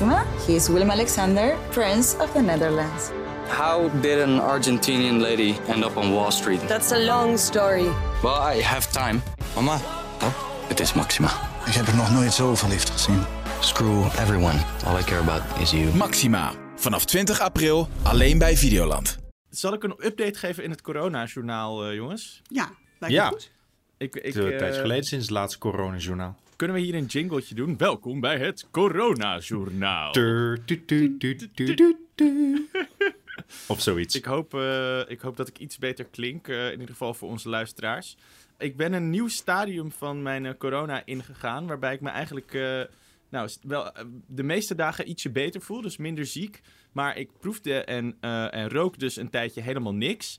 Maxima. He is Willem Alexander, Prince of the Netherlands. How did an Argentinian lady end up on Wall Street? That's a long story. Well, I have time. Mama, Oh, het is Maxima. ik heb er nog nooit zo verliefd gezien. Screw everyone. All I care about is you. Maxima. Vanaf 20 april alleen bij Videoland. Zal ik een update geven in het coronajournaal, eh jongens? Ja, lijkt Ja. me goed. Ik, ik, Het is een eh, tijdje geleden sinds het laatste coronajournaal. Kunnen we hier een jingletje doen? Welkom bij het coronajournaal. Of zoiets. Ik hoop, eh, ik hoop dat ik iets beter klink, eh, in ieder geval voor onze luisteraars. Ik ben een nieuw stadium van mijn eh, corona ingegaan, waarbij ik me eigenlijk nou, wel, de meeste dagen ietsje beter voel, dus minder ziek. Maar ik proefde en, en rook dus een tijdje helemaal niks.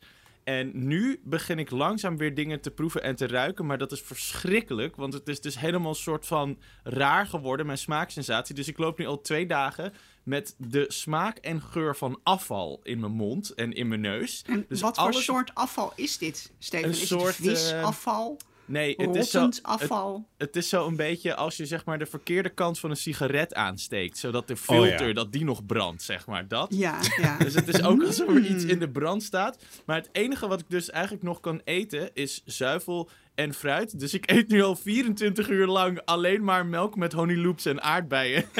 En nu begin ik langzaam weer dingen te proeven en te ruiken. Maar dat is verschrikkelijk. Want het is dus helemaal een soort van raar geworden, mijn smaaksensatie. Dus ik loop nu al twee dagen met de smaak en geur van afval in mijn mond en in mijn neus. En Dus wat voor soort afval is dit, Steven? Een is soort, het visafval, Nee, het is, zo, het, afval? het is zo een beetje als je zeg maar de verkeerde kant van een sigaret aansteekt. Zodat de filter, Oh ja. dat die nog brandt, zeg maar. Dat. Ja, ja. Dus het is ook alsof er iets in de brand staat. Maar het enige wat ik dus eigenlijk nog kan eten is zuivel en fruit. Dus ik eet nu al 24 uur lang alleen maar melk met honey en aardbeien.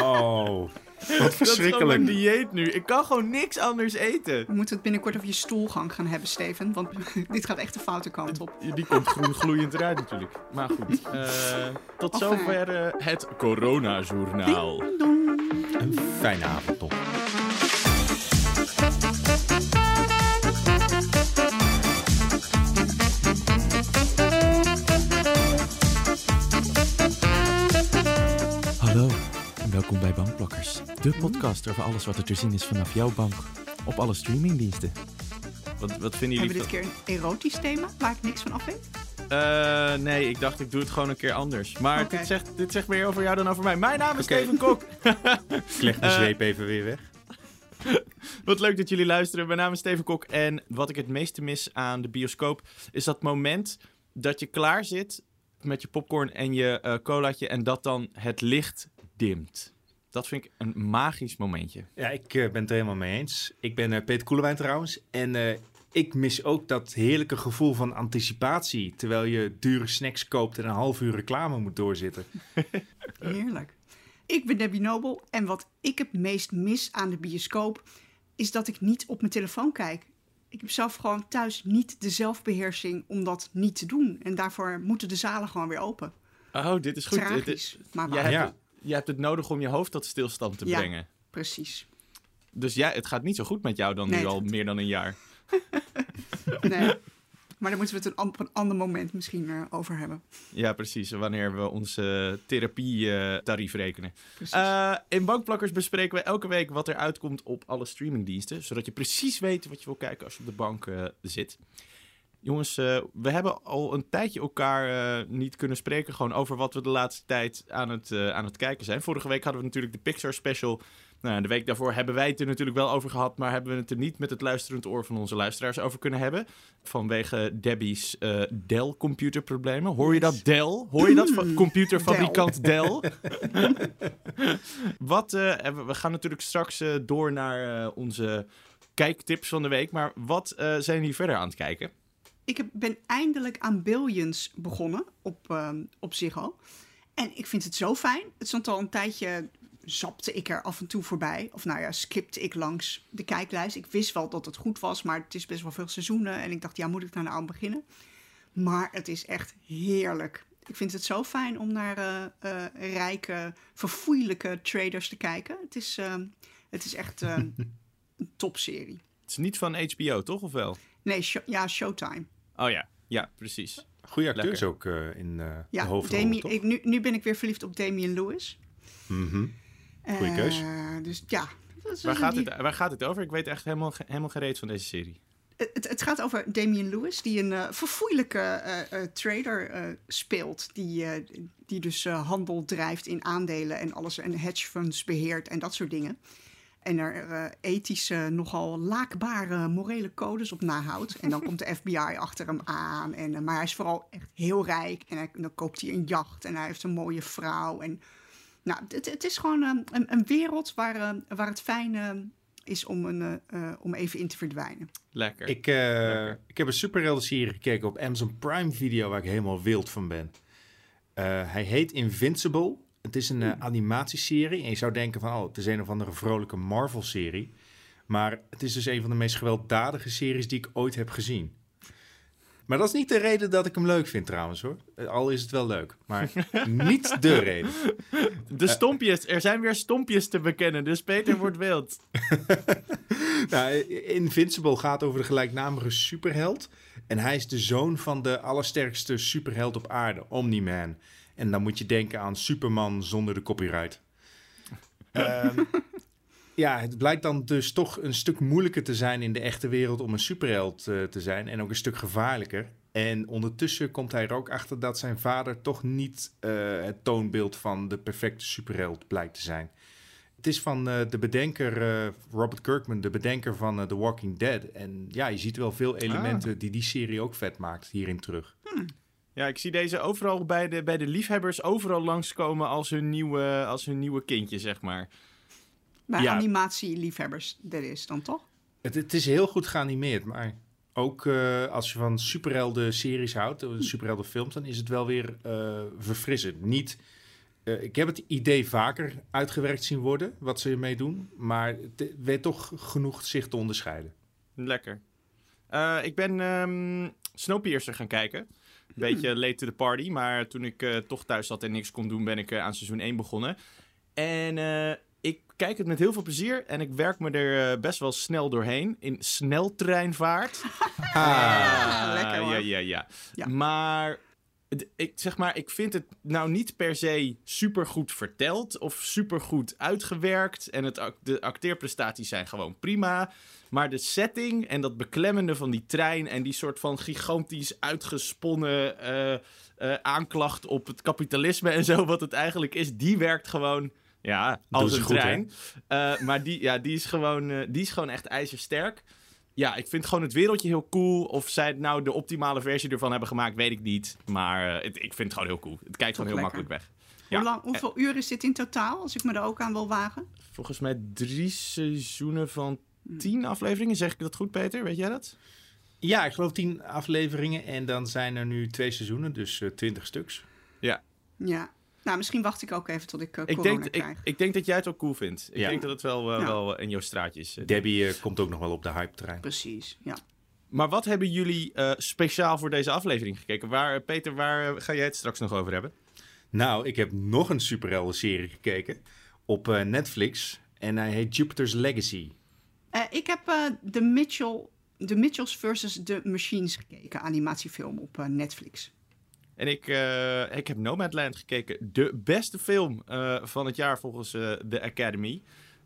Oh, wat Dat is verschrikkelijk. dieet nu. Ik kan gewoon niks anders eten. We moeten het binnenkort over je stoelgang gaan hebben, Steven. Want dit gaat echt de foute kant op. Die komt groen gloeiend eruit natuurlijk. Maar goed, eh, tot Enfin. zover eh, het coronajournaal. Een fijne avond toch. Hallo en welkom bij Bankplokkers. De podcast over alles wat er te zien is vanaf jouw bank. Op alle streamingdiensten. Wat, wat vinden Hebben jullie we dit keer een erotisch thema waar ik niks van af weet? Eh, nee, ik dacht ik doe het gewoon een keer anders. Maar dit, zegt, dit zegt meer over jou dan over mij. Mijn naam is. Steven Kok. Ik leg de Eh, zweep even weer weg. Wat leuk dat jullie luisteren. Mijn naam is Steven Kok. En wat ik het meeste mis aan de bioscoop is dat moment dat je klaar zit met je popcorn en je eh colaatje en dat dan het licht dimt. Dat vind ik een magisch momentje. Ja, ik eh, ben het er helemaal mee eens. Ik ben eh, Peter Koelewijn trouwens. En eh, ik mis ook dat heerlijke gevoel van anticipatie. Terwijl je dure snacks koopt en een half uur reclame moet doorzitten. Heerlijk. Ik ben Debbie Nobel en wat ik het meest mis aan de bioscoop is dat ik niet op mijn telefoon kijk. Ik heb zelf gewoon thuis niet de zelfbeheersing om dat niet te doen. En daarvoor moeten de zalen gewoon weer open. Oh, dit is goed. Het Tragisch, is- maar waar. hebt Ja. Jij hebt het nodig om je hoofd tot stilstand te Ja. brengen. Precies. Dus ja, het gaat niet zo goed met jou dan Nee, nu al gaat- meer dan een jaar. Nee. maar daar moeten we het op een ander moment misschien eh, over hebben. Ja, precies. Wanneer we onze therapietarief rekenen. Precies. Eh, in Bankplakkers bespreken we elke week wat er uitkomt op alle streamingdiensten. Zodat je precies weet wat je wil kijken als je op de bank eh, zit. Jongens, eh, we hebben al een tijdje elkaar eh, niet kunnen spreken. Gewoon over wat we de laatste tijd aan het, eh, aan het kijken zijn. Vorige week hadden we natuurlijk de Pixar special. Nou, de week daarvoor hebben wij het er natuurlijk wel over gehad. Maar hebben we het er niet met het luisterend oor van onze luisteraars over kunnen hebben. Vanwege Debbie's Dell-computerproblemen. Hoor je dat, Dell? Hoor je dat van computerfabrikant Dell? Wat, we- gaan natuurlijk straks door naar onze kijktips van de week. Maar wat zijn jullie verder aan het kijken? Ik ben eindelijk aan Billions begonnen op, ehm op Ziggo. En ik vind het zo fijn. Het stond al een tijdje, zapte ik er af en toe voorbij. Of nou ja, skipte ik langs de kijklijst. Ik wist wel dat het goed was, maar het is best wel veel seizoenen. En ik dacht, ja, moet ik daar nou aan beginnen? Maar het is echt heerlijk. Ik vind het zo fijn om naar eh, eh, rijke, verfoeilijke traders te kijken. Het is, ehm, het is echt eh, een topserie. Het is niet van HBO, toch? Of wel? Nee, ja, Showtime. Oh ja, ja, precies. Goede acteurs Lekker. ook eh, in eh de hoofdrol, toch? ik, nu, nu ben ik weer verliefd op Damian Lewis. Mhm. Goeie Eh, keus. Dus ja. dat Waar gaat, die- het, waar gaat het over? Ik weet echt helemaal, helemaal gereed van deze serie. het, het gaat over Damian Lewis, die een eh, verfoeilijke eh, eh, trader eh, speelt. Die, eh, die dus eh, handel drijft in aandelen en alles en hedge funds beheert en dat soort dingen. En er eh, ethische, nogal laakbare morele codes op nahoudt. En dan komt de FBI achter hem aan. En, eh, maar hij is vooral echt heel rijk. En hij, dan koopt hij een jacht en hij heeft een mooie vrouw. En Nou, het, het is gewoon eh, een, een wereld waar, eh, waar het fijn is om, een, eh, om even in te verdwijnen. Lekker. Ik, eh, Lekker. ik heb een superhelden-serie gekeken op Amazon Prime Video waar ik helemaal wild van ben. Eh, hij heet Invincible. Het is een eh, animatieserie. En je zou denken van, oh, het is een of andere vrolijke Marvel-serie. Maar het is dus een van de meest gewelddadige series die ik ooit heb gezien. Maar dat is niet de reden dat ik hem leuk vind trouwens hoor. Eh, Al is het wel leuk. Maar niet de reden. De stompjes. Er zijn weer stompjes te bekennen, dus Peter wordt wild. Nou, Invincible gaat over de gelijknamige superheld. En hij is de zoon van de allersterkste superheld op aarde, Omni-Man. En dan moet je denken aan Superman zonder de copyright. Ehm, ja, het blijkt dan dus toch een stuk moeilijker te zijn in de echte wereld om een superheld eh, te zijn. En ook een stuk gevaarlijker. En ondertussen komt hij er ook achter dat zijn vader toch niet eh, het toonbeeld van de perfecte superheld blijkt te zijn. Het is van eh, de bedenker Robert Kirkman, de bedenker van The Walking Dead. En ja, je ziet wel veel elementen die die serie ook vet maakt hierin terug. Ja, ik zie deze overal bij de, bij de liefhebbers overal langskomen als hun nieuwe, als hun nieuwe kindje, zeg maar. Bij Ja. animatieliefhebbers, dat is dan toch? Het, het is heel goed geanimeerd, maar ook eh, als je van superhelden series houdt, eh, superhelden films, dan is het wel weer eh, verfrissend. Niet, eh, ik heb het idee vaker uitgewerkt zien worden, wat ze ermee doen, maar het weet toch genoeg zich te onderscheiden. Lekker. Eh, ik ben ehm Snowpiercer gaan kijken. Beetje late to the party, maar toen ik eh, toch thuis zat en niks kon doen, ben ik eh, aan seizoen 1 begonnen. En eh, ik kijk het met heel veel plezier en ik werk me er best wel snel doorheen in sneltreinvaart. Ah, lekker hoor. ja, ja, ja, Ja. Maar ik zeg maar, ik vind het nou niet per se super goed verteld of super goed uitgewerkt. En het, de acteerprestaties zijn gewoon prima. Maar de setting en dat beklemmende van die trein en die soort van gigantisch uitgesponnen eh, eh, aanklacht op het kapitalisme en zo, wat het eigenlijk is, die werkt gewoon. Ja, als een goed, trein. Eh, maar die, ja, die, is gewoon, die is gewoon echt ijzersterk. Ja, ik vind gewoon het wereldje heel cool. Of zij het nou de optimale versie ervan hebben gemaakt, weet ik niet. Maar eh, het- ik vind het gewoon heel cool. Het kijkt gewoon heel lekker. makkelijk weg. Ja. Hoe lang, hoeveel uur is dit in totaal, als ik me er ook aan wil wagen? Volgens mij drie seizoenen van tien afleveringen. Zeg ik dat goed, Peter? Weet jij dat? Ja, ik geloof tien afleveringen en dan zijn er nu twee seizoenen, dus eh, twintig stuks. Ja. Ja. Nou, misschien wacht ik ook even tot ik Ik corona denk, ik, krijg. ik denk dat jij het ook cool vindt. Ik Ja. denk dat het wel, eh, Ja. wel in jouw straatje is. eh. Debbie komt ook nog wel op de hype-trein. Precies, ja. Maar wat hebben jullie eh, speciaal voor deze aflevering gekeken? Waar, Peter, waar ga jij het straks nog over hebben? Nou, ik heb nog een superhelden-serie gekeken op eh, Netflix en hij heet Jupiter's Legacy. Eh, ik heb eh de, Mitchell, de Mitchells versus The Machines gekeken, animatiefilm op eh, Netflix. En ik, eh, ik heb Nomadland gekeken. De beste film eh, van het jaar volgens eh, de Academy.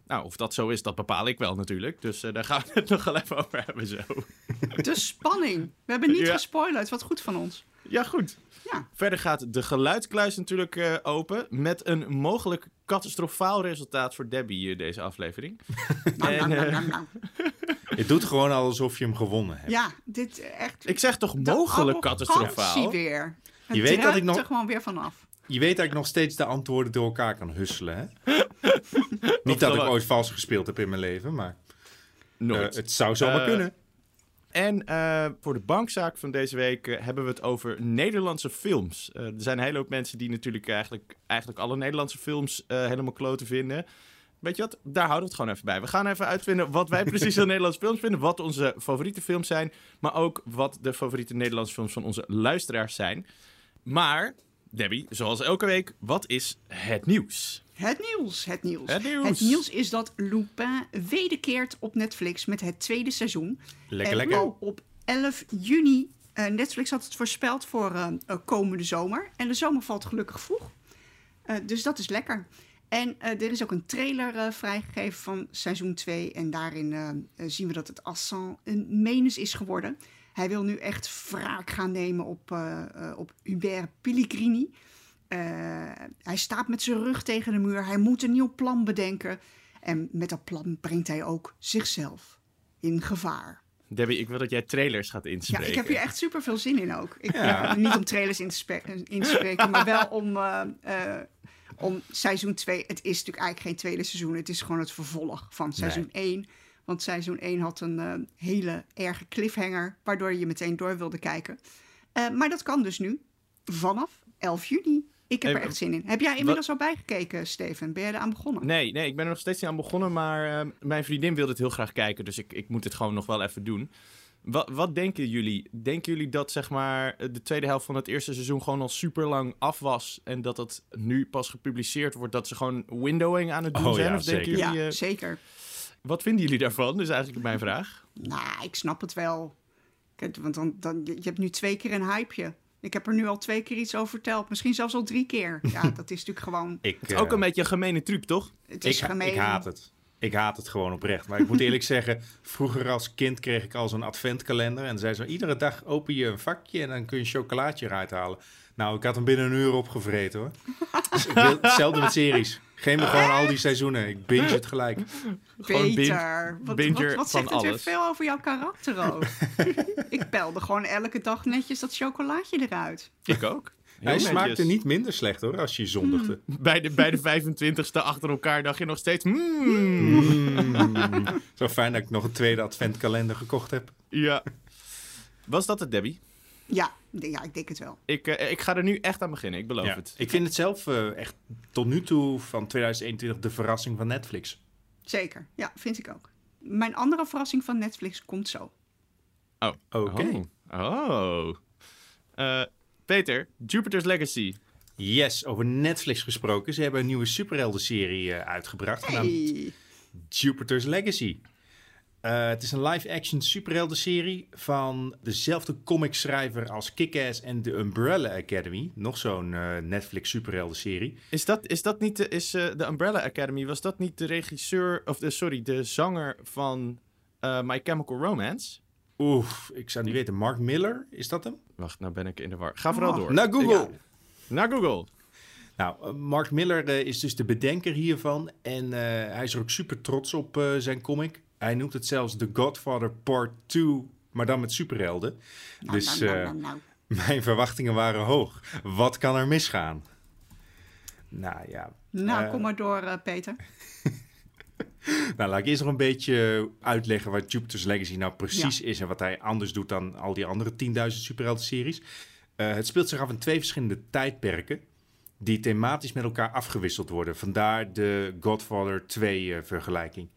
Nou, of dat zo is, dat bepaal ik wel natuurlijk. Dus eh, daar gaan we het nog wel even over hebben zo. De spanning. We hebben niet Ja. gespoilerd, wat goed van ons. Ja, goed. Ja. Verder gaat de geluidskluis natuurlijk eh, open. Met een mogelijk catastrofaal resultaat voor Debbie eh, deze aflevering. Nou, En, nou, nou, nou. Het doet gewoon alsof je hem gewonnen hebt. Ja, dit echt... Ik zeg toch mogelijk catastrofaal? weer. Het Je weet dat ik nog- er gewoon weer vanaf. Je weet dat ik nog steeds de antwoorden door elkaar kan husselen. Hè? Niet dat ik ooit vals gespeeld heb in mijn leven, maar Nooit. het zou zomaar Eh, kunnen. En eh, voor de bankzaak van deze week hebben we het over Nederlandse films. Er zijn een hele hoop mensen die natuurlijk eigenlijk, eigenlijk alle Nederlandse films helemaal kloten vinden. Weet je wat? Daar houden we het gewoon even bij. We gaan even uitvinden wat wij precies aan Nederlandse films vinden. Wat onze favoriete films zijn. Maar ook wat de favoriete Nederlandse films van onze luisteraars zijn. Maar, Debbie, zoals elke week, wat is het nieuws? Het nieuws, het nieuws. Het nieuws. Het nieuws is dat Lupin wederkeert op Netflix met het tweede seizoen. Lekker, en lekker. op 11 juni. eh, Netflix had het voorspeld voor eh, eh, komende zomer. En de zomer valt gelukkig vroeg. Dus dat is lekker. En er is ook een trailer vrijgegeven van seizoen 2. En daarin zien we dat het Assan een menus is geworden. Hij wil nu echt wraak gaan nemen op, eh, eh, op Hubert Pellegrini. Eh, hij staat met zijn rug tegen de muur. Hij moet een nieuw plan bedenken. En met dat plan brengt hij ook zichzelf in gevaar. Debbie, ik wil dat jij trailers gaat Ja, inspreken. ik heb hier echt super veel zin in ook. Ik, Ja. ja, niet om trailers in te, spe- in te spreken, maar wel om om seizoen 2... Het is natuurlijk eigenlijk geen tweede seizoen. Het is gewoon het vervolg van seizoen 1. Want seizoen 1 had een eh, hele erge cliffhanger... waardoor je meteen door wilde kijken. Eh, maar dat kan dus nu vanaf 11 juni. Ik heb Hey, er echt zin in. Heb jij inmiddels al bijgekeken, Steven? Ben jij eraan begonnen? Nee, nee, ik ben er nog steeds niet aan begonnen, maar eh, mijn vriendin wilde het heel graag kijken, dus ik, ik moet het gewoon nog wel even doen. Wat, wat denken jullie? Denken jullie dat zeg maar de tweede helft van het eerste seizoen gewoon al super lang af was en dat het nu pas gepubliceerd wordt, dat ze gewoon windowing aan het doen Oh zijn? ja, of denken zeker. jullie, Ja, eh, zeker. Wat vinden jullie daarvan? Dat is eigenlijk mijn vraag. Nou, ik snap het wel. Want dan, dan, je hebt nu twee keer een hypeje. Ik heb er nu al twee keer iets over verteld. Misschien zelfs al drie keer. Ja, dat is natuurlijk gewoon... Ik, Het is ook een beetje een gemene truc, toch? Het ik, is gemeen. ik haat het. Ik haat het gewoon oprecht. Maar ik moet eerlijk zeggen, vroeger als kind kreeg ik al zo'n adventkalender. En zei zo, iedere dag open je een vakje en dan kun je een chocolaatje eruit halen. Nou, ik had hem binnen een uur opgevreten hoor. Dus ik wil hetzelfde met series. Geef me gewoon al die seizoenen. Ik binge het gelijk. Gewoon bin- Beter. Wat, wat, wat van zegt het weer veel over jouw karakter ook? ik pelde gewoon elke dag netjes dat chocolaatje eruit. Ik ook. Heel Hij smaakte niet minder slecht hoor, als je zondigde. Bij de, bij de 25ste achter elkaar dacht je nog steeds... "Hmm." Mm. Zo fijn dat ik nog een tweede adventkalender gekocht heb. Ja. Was dat het, Debbie? Ja, ja ik denk het wel. Ik, eh, ik ga er nu echt aan beginnen, ik beloof Ja. het. Ik vind het zelf eh, echt tot nu toe van 2021 de verrassing van Netflix. Zeker. Ja, vind ik ook. Mijn andere verrassing van Netflix komt zo. Oh. Oké. Oh. oh. Eh, Peter, Jupiter's Legacy. Yes, over Netflix gesproken. Ze hebben een nieuwe superhelden-serie eh, uitgebracht. genaamd Hey. Jupiter's Legacy. Eh, het is een live-action superhelden-serie van dezelfde comicschrijver als Kick-Ass en The Umbrella Academy. Nog zo'n eh, Netflix superhelden-serie. Is dat, is dat niet de, is, eh, de Umbrella Academy, was dat niet de regisseur, of de, sorry, de zanger van My Chemical Romance? Oef, ik zou niet weten. Mark Miller, is dat hem? Wacht, nou ben ik in de war. Ga vooral Oh. door. Naar Google! Ja, naar Google. Nou, Mark Miller is dus de bedenker hiervan. En hij is er ook super trots op zijn comic. Hij noemt het zelfs The Godfather Part 2, maar dan met superhelden. Nou, dus nou, nou, eh, mijn verwachtingen waren hoog. Wat kan er misgaan? Nou ja. Nou, eh, kom maar door, eh, Peter. Nou, laat ik eerst nog een beetje uitleggen wat Jupiter's Legacy nou precies is en wat hij anders doet dan al die andere 10.000 superhelden-series. Eh, het speelt zich af in twee verschillende tijdperken die thematisch met elkaar afgewisseld worden. Vandaar de Godfather 2-vergelijking.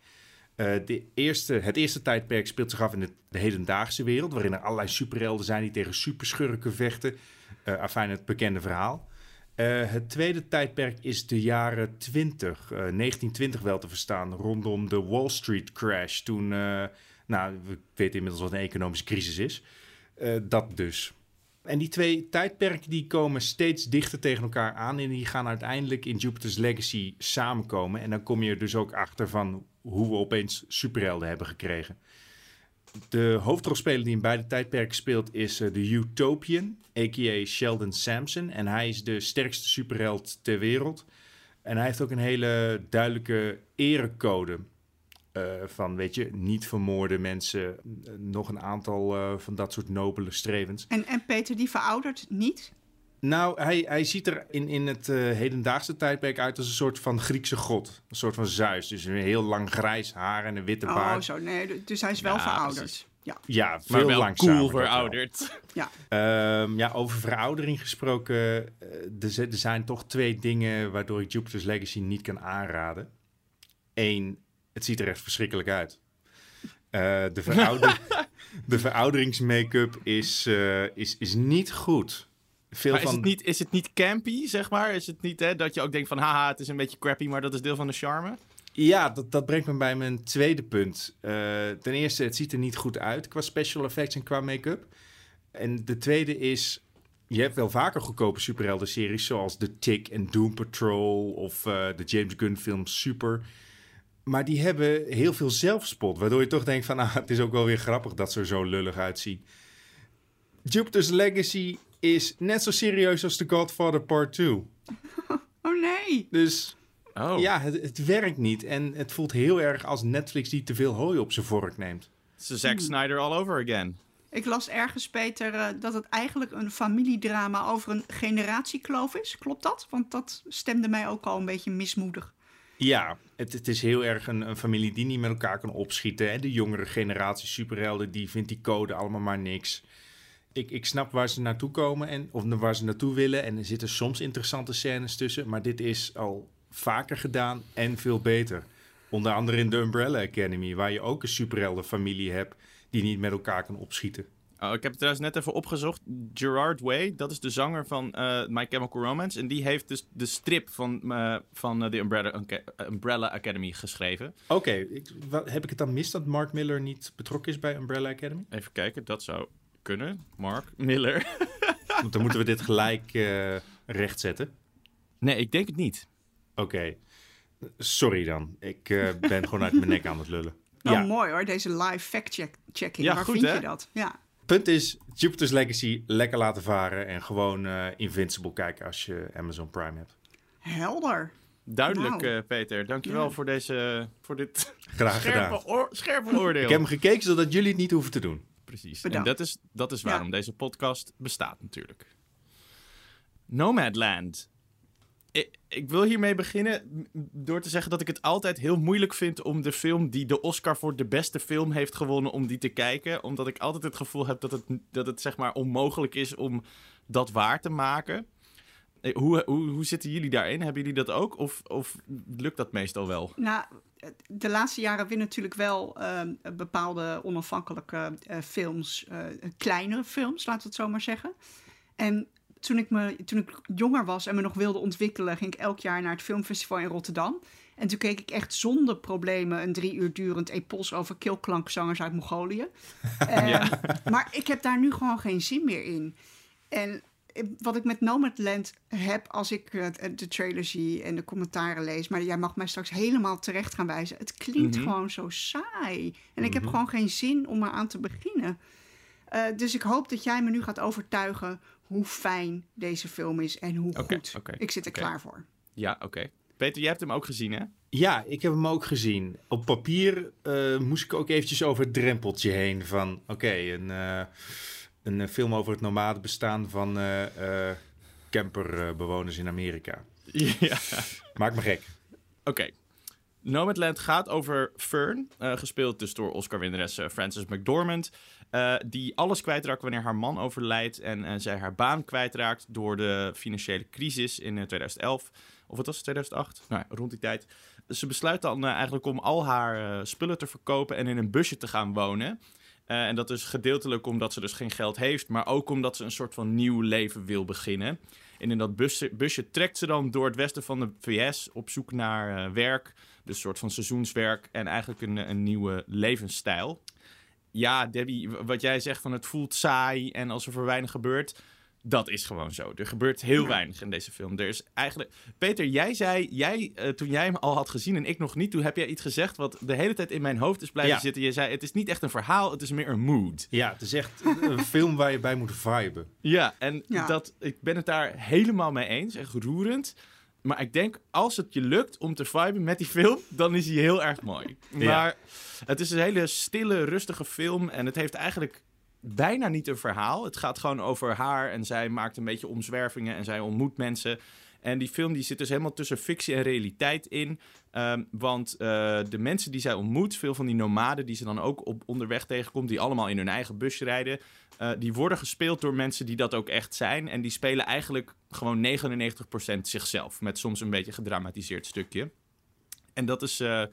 Eh, de eerste, het eerste tijdperk speelt zich af in de, de hedendaagse wereld, waarin er allerlei superhelden zijn die tegen superschurken vechten. Eh afijn, het bekende verhaal. Eh, het tweede tijdperk is de jaren 20, eh, 1920 wel te verstaan, rondom de Wall Street crash. Toen, nou, we weten inmiddels wat een economische crisis is. Dat dus. En die twee tijdperken die komen steeds dichter tegen elkaar aan en die gaan uiteindelijk in Jupiter's Legacy samenkomen. En dan kom je er dus ook achter van hoe we opeens superhelden hebben gekregen. De hoofdrolspeler die in beide tijdperken speelt is eh, de Utopian, a.k.a. Sheldon Sampson. En hij is de sterkste superheld ter wereld. En hij heeft ook een hele duidelijke erecode. eh, van, weet je, niet vermoorden mensen. eh, nog een aantal van dat soort nobele strevens. En, en Peter, die veroudert niet? Nou, hij, hij ziet er in, in het eh, hedendaagse tijdperk uit als een soort van Griekse god. Een soort van Zeus. Dus een heel lang grijs haar en een witte Oh, baard. zo. Nee, dus hij is wel Ja, verouderd. precies. Ja. Ja, veel Maar wel langzamer. cool verouderd. ja. Ehm, ja, over veroudering gesproken. eh, er, er zijn toch twee dingen waardoor ik Jupiter's Legacy niet kan aanraden. Eén, het ziet er echt verschrikkelijk uit. Eh, de, verouder, de verouderingsmake-up is, eh, is, is niet goed. Veel Maar is het, niet, is het niet campy, zeg maar? Is het niet hè, dat je ook denkt van, haha, het is een beetje crappy, maar dat is deel van de charme? Ja, dat, dat brengt me bij mijn tweede punt. Eh, ten eerste, het ziet er niet goed uit qua special effects en qua make-up. En de tweede is, je hebt wel vaker goedkope superhelden-series... zoals The Tick en Doom Patrol of eh, de James Gunn film Super... Maar die hebben heel veel zelfspot, waardoor je toch denkt van... Ah, het is ook wel weer grappig dat ze er zo lullig uitzien. Jupiter's Legacy is net zo serieus als The Godfather Part 2. Oh nee. Dus Oh, ja, het, het werkt niet. En het voelt heel erg als Netflix die te veel hooi op zijn vork neemt. het is Zack Snyder all over again. Ik las ergens, Peter, eh, dat het eigenlijk een familiedrama over een generatiekloof is. Klopt dat? Want dat stemde mij ook al een beetje mismoedig. Ja, het, het is heel erg een, een familie die niet met elkaar kan opschieten. Hè? De jongere generatie superhelden, die vindt die code allemaal maar niks. Ik, ik snap waar ze naartoe komen en of waar ze naartoe willen. En er zitten soms interessante scènes tussen. Maar dit is al vaker gedaan en veel beter. Onder andere in de Umbrella Academy, waar je ook een superheldenfamilie hebt die niet met elkaar kan opschieten. Oh, ik heb het trouwens net even opgezocht. Gerard Way, dat is de zanger van eh, My Chemical Romance. En die heeft dus de strip van, eh, van uh, de Umbrella, Umbrella Academy geschreven. Oké, heb ik het dan mis dat Mark Miller niet betrokken is bij Umbrella Academy? Even kijken, dat zou kunnen. Mark Miller. Want dan moeten we dit gelijk rechtzetten. Nee, ik denk het niet. Oké. Sorry dan. Ik ben gewoon uit mijn nek aan het lullen. Nou, ja. mooi hoor, deze live fact-checking. Ja, Waar goed, vind hè? je dat? Ja. Punt is, Jupiter's Legacy lekker laten varen en gewoon uh, Invincible kijken als je Amazon Prime hebt. Helder. Duidelijk, nou. uh, Peter. Dankjewel ja. voor, deze, voor dit Graag scherpe, gedaan. Oor, scherpe oordeel. Ik heb hem gekeken zodat jullie het niet hoeven te doen. Precies. Bedankt. En dat is, dat is waarom ja. deze podcast bestaat natuurlijk. Nomadland ik, ik, wil hiermee beginnen door te zeggen dat ik het altijd heel moeilijk vind om de film die de Oscar voor de beste film heeft gewonnen, om die te kijken. Omdat ik altijd het gevoel heb dat het, dat het zeg maar onmogelijk is om dat waar te maken. Eh, hoe, hoe, hoe zitten jullie daarin? Hebben jullie dat ook? Of, of lukt dat meestal wel? Nou, de laatste jaren winnen natuurlijk wel uh, bepaalde onafhankelijke uh, films, uh, kleinere films, laten we het zo maar zeggen. En toen ik, me, toen ik jonger was en me nog wilde ontwikkelen, ging ik elk jaar naar het filmfestival in Rotterdam. En toen keek ik echt zonder problemen een drie uur durend epos over kilklankzangers uit Mongolië. ja. Maar ik heb daar nu gewoon geen zin meer in. En wat ik met Nomadland heb als ik de trailer zie en de commentaren lees, maar jij mag mij straks helemaal terecht gaan wijzen. Het klinkt mhm. gewoon zo saai. En ik heb mhm. gewoon geen zin om eraan te beginnen. Uh, dus ik hoop dat jij me nu gaat overtuigen hoe fijn deze film is en hoe goed. ik zit er klaar voor. Ja, oké. Peter, jij hebt hem ook gezien, hè? Ja, ik heb hem ook gezien. Op papier uh, moest ik ook eventjes over het drempeltje heen van... Oké, een, uh, een film over het nomade bestaan van uh, camperbewoners in Amerika. Ja. Maak me gek. Oké. Okay. Nomadland gaat over Fern, gespeeld dus door Oscar-winnares Frances McDormand... Uh, die alles kwijtraakt wanneer haar man overlijdt en zij haar baan kwijtraakt door de financiële crisis in 2011. Eh, of wat was het, 2008? Nou, rond die tijd. Ze besluit dan eigenlijk om al haar spullen te verkopen en in een busje te gaan wonen. En dat is gedeeltelijk omdat ze dus geen geld heeft, maar ook omdat ze een soort van nieuw leven wil beginnen. En in dat busje, trekt ze dan door het westen van de VS op zoek naar werk. Dus een soort van seizoenswerk en eigenlijk een, een nieuwe levensstijl ja, Debbie, wat jij zegt van het voelt saai en als er voor weinig gebeurt. Dat is gewoon zo. Er gebeurt heel weinig in deze film. Er is eigenlijk. Peter, jij zei, jij, uh, toen jij hem al had gezien en ik nog niet, toen heb jij iets gezegd wat de hele tijd in mijn hoofd is blijven zitten. Je zei: Het is niet echt een verhaal, het is meer een mood. Ja, het is echt een film waar je bij moet viben. Ja, en Dat, ik ben het daar helemaal mee eens. Echt roerend. Maar ik denk, als het je lukt om te viben met die film, dan is hij heel erg mooi. Maar het is een hele stille, rustige film. En het heeft eigenlijk bijna niet een verhaal. Het gaat gewoon over haar en zij maakt een beetje omzwervingen en zij ontmoet mensen. En die film die zit dus helemaal tussen fictie en realiteit in. Um, want uh, de mensen die zij ontmoet, veel van die nomaden die ze dan ook op onderweg tegenkomt, die allemaal in hun eigen busje rijden, uh, die worden gespeeld door mensen die dat ook echt zijn. En die spelen eigenlijk gewoon 99% zichzelf. Met soms een beetje gedramatiseerd stukje. En dat is uh,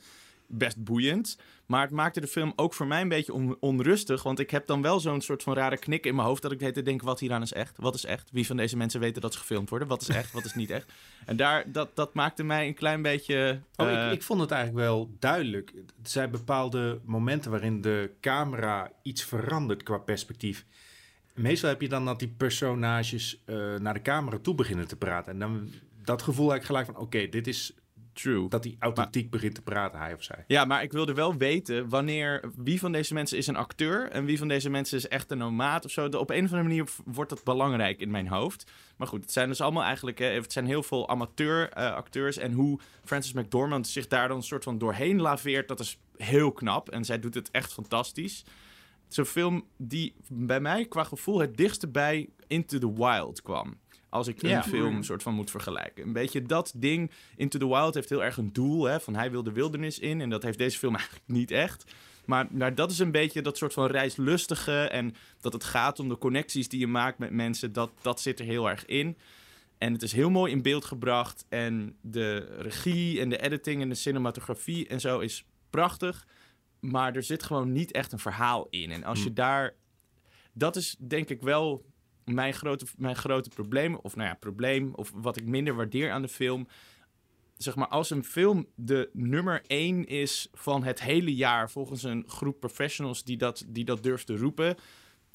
best boeiend. Maar het maakte de film ook voor mij een beetje onrustig. Want ik heb dan wel zo'n soort van rare knik in mijn hoofd. Dat ik de denk: wat hieraan is echt? Wat is echt? Wie van deze mensen weten dat ze gefilmd worden? Wat is echt? Wat is niet echt? En daar, dat, dat maakte mij een klein beetje. Oh, ik, eh, ik, vond het eigenlijk wel duidelijk. Er zijn bepaalde momenten waarin de camera iets verandert qua perspectief. Meestal heb je dan dat die personages uh, naar de camera toe beginnen te praten. En dan dat gevoel heb ik gelijk van: oké, dit is True. Dat hij authentiek begint te praten, hij of zij. Ja, maar ik wilde wel weten wanneer. Wie van deze mensen is een acteur en wie van deze mensen is echt een nomaat of zo. op een of andere manier wordt dat belangrijk in mijn hoofd. Maar goed, het zijn dus allemaal eigenlijk. het zijn heel veel amateur uh, acteurs. En hoe Frances McDormand zich daar dan een soort van doorheen laveert, dat is heel knap. En zij doet het echt fantastisch. Het is een film die bij mij qua gevoel het dichtste bij Into the Wild kwam. Als ik een Ja. film soort van moet vergelijken. Een beetje dat ding. Into the Wild heeft heel erg een doel. Hè, van hij wil de wildernis in. En dat heeft deze film eigenlijk niet echt. Maar, maar dat is een beetje dat soort van reislustige. En dat het gaat om de connecties die je maakt met mensen. Dat, dat zit er heel erg in. En het is heel mooi in beeld gebracht. En de regie en de editing en de cinematografie en zo is prachtig. Maar er zit gewoon niet echt een verhaal in. En als je daar. Dat is denk ik wel mijn grote, mijn grote probleem. Of nou ja, probleem. Of wat ik minder waardeer aan de film. Zeg maar, als een film de nummer één is van het hele jaar. volgens een groep professionals die dat, die dat durft te roepen.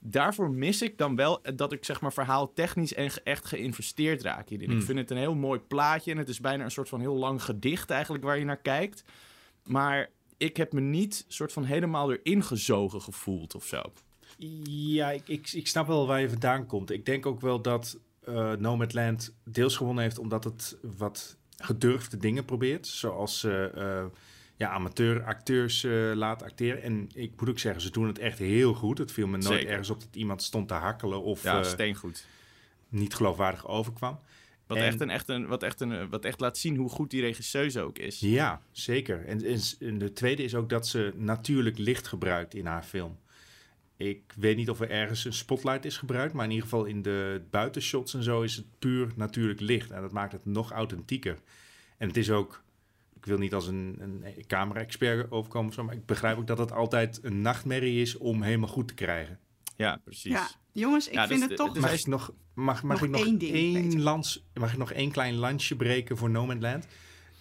Daarvoor mis ik dan wel dat ik zeg maar verhaal technisch en echt geïnvesteerd raak hierin. Ik vind het een heel mooi plaatje en het is bijna een soort van heel lang gedicht eigenlijk waar je naar kijkt. Maar ik heb me niet soort van helemaal erin gezogen gevoeld of zo. Ja, ik, ik, ik snap wel waar je vandaan komt. Ik denk ook wel dat eh Nomadland deels gewonnen heeft omdat het wat gedurfde dingen probeert. Zoals eh, ja, amateur-acteurs eh, laat acteren. En ik moet ook zeggen, ze doen het echt heel goed. Het viel me nooit Zeker. ergens op dat iemand stond te hakkelen of Ja, steengoed. niet geloofwaardig overkwam. Wat, en- echt een, echt een, wat, echt een, wat echt laat zien hoe goed die regisseuse ook is. Ja, zeker. En, en de tweede is ook dat ze natuurlijk licht gebruikt in haar film. Ik weet niet of er ergens een spotlight is gebruikt, maar in ieder geval in de buitenshots en zo is het puur natuurlijk licht. En dat maakt het nog authentieker. En het is ook, ik wil niet als een, een camera-expert overkomen, of zo, maar ik begrijp ook dat het altijd een nachtmerrie is om helemaal goed te krijgen. Ja, precies. Ja, jongens, ik Ja, vind dus het toch... dus Mag ik nog, mag, mag nog ik nog één ding, één lans, mag ik nog één klein lansje breken voor No Man's Land?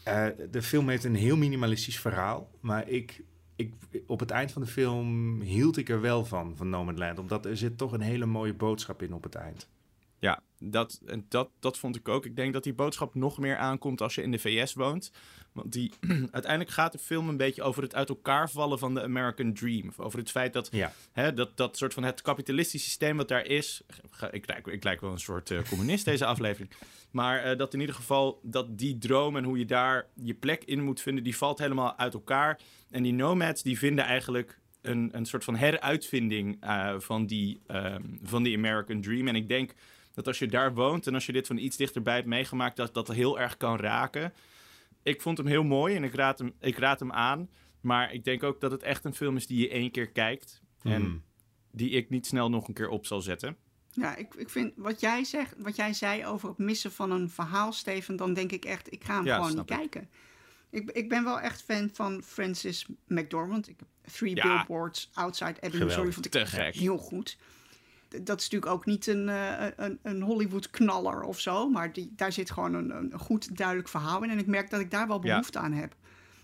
Eh, de film heeft een heel minimalistisch verhaal, maar ik, ik, op het eind van de film hield ik er wel van, van No Man's Land, omdat er zit toch een hele mooie boodschap in op het eind. Ja, dat, en dat, dat vond ik ook. Ik denk dat die boodschap nog meer aankomt als je in de VS woont. Want die, uiteindelijk gaat de film een beetje over het uit elkaar vallen van de American Dream. Over het feit dat, Ja. hè, dat, dat soort van het kapitalistische systeem wat daar is. Ik lijk, ik lijk wel een soort eh, communist deze aflevering. Maar eh, dat in ieder geval dat die droom en hoe je daar je plek in moet vinden, die valt helemaal uit elkaar. En die nomads die vinden eigenlijk een, een soort van heruitvinding eh, van, die, ehm, van die American Dream. En ik denk dat als je daar woont en als je dit van iets dichterbij hebt meegemaakt, dat dat heel erg kan raken. Ik vond hem heel mooi en ik raad hem, ik raad hem aan. Maar ik denk ook dat het echt een film is die je één keer kijkt. En Hmm. die ik niet snel nog een keer op zal zetten. Ja, ik, ik vind wat jij zegt, wat jij zei over het missen van een verhaal, Steven, dan denk ik echt, ik ga hem Ja, gewoon niet ik. kijken. Ik, ik ben wel echt fan van Francis McDormand. Ik heb Three Ja. Billboards Outside Ebbing, sorry, vond ik Te gek. heel goed. Dat is natuurlijk ook niet een, eh, een, een Hollywood-knaller of zo, maar die, daar zit gewoon een, een goed, duidelijk verhaal in. En ik merk dat ik daar wel Ja. behoefte aan heb.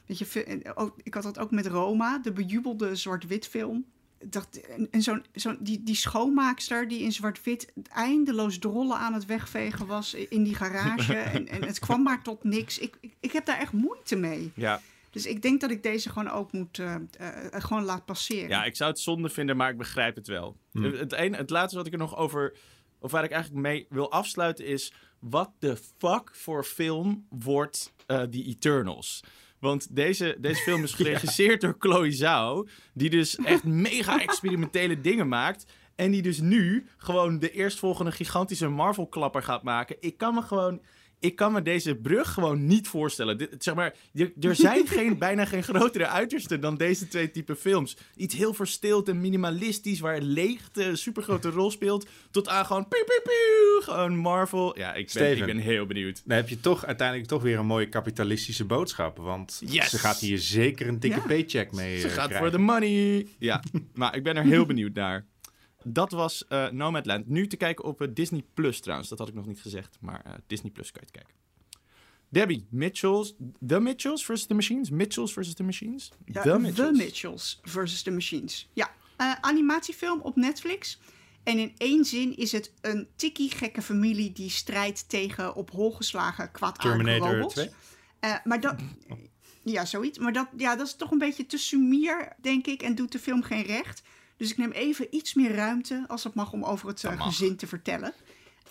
Weet je, ik had dat ook met Roma, de bejubelde zwart-wit film. Dat, en en zo'n, zo'n, die, die schoonmaakster die in zwart-wit eindeloos drollen aan het wegvegen was in die garage. en, en het kwam maar tot niks. Ik, ik, ik heb daar echt moeite mee. Ja, Dus ik denk dat ik deze gewoon ook moet eh, eh, gewoon laat passeren. ja, ik zou het zonde vinden, maar ik begrijp het wel. Het, een, het laatste wat ik er nog over, of waar ik eigenlijk mee wil afsluiten is... Wat de fuck voor film wordt eh The Eternals? Want deze, deze film is geregisseerd door Chloe Zhao... die dus echt mega experimentele dingen maakt... en die dus nu gewoon de eerstvolgende gigantische Marvel-klapper gaat maken. Ik kan me gewoon... Ik kan me deze brug gewoon niet voorstellen. Dit, zeg maar, er zijn geen, bijna geen grotere uitersten dan deze twee type films. Iets heel verstild en minimalistisch, waar leegte een supergrote rol speelt. Tot aan gewoon piu, piu, piu, gewoon Marvel. Ja, ik ben, ik ben heel benieuwd. Dan heb je toch uiteindelijk toch weer een mooie kapitalistische boodschap, want Yes. ze gaat hier zeker een dikke Ja. paycheck mee Ze eh, gaat voor de money. Ja, maar ik ben er heel benieuwd naar. Dat was eh Nomadland. Nu te kijken op eh, Disney Plus trouwens. Dat had ik nog niet gezegd. Maar eh, Disney Plus kan je het kijken. Debbie, Mitchells. The Mitchells versus the Machines? Mitchells versus the Machines? Ja, the The Mitchells. Versus the Machines. Ja, eh, animatiefilm op Netflix. En in één zin is het een tikkie gekke familie die strijdt tegen op hol geslagen kwaadaardige Terminator robots. 2? Eh, maar dat, ja, zoiets. Maar dat, ja, dat is toch een beetje te sumier, denk ik, en doet de film geen recht. Dus ik neem even iets meer ruimte, als het mag, om over het eh, gezin te vertellen.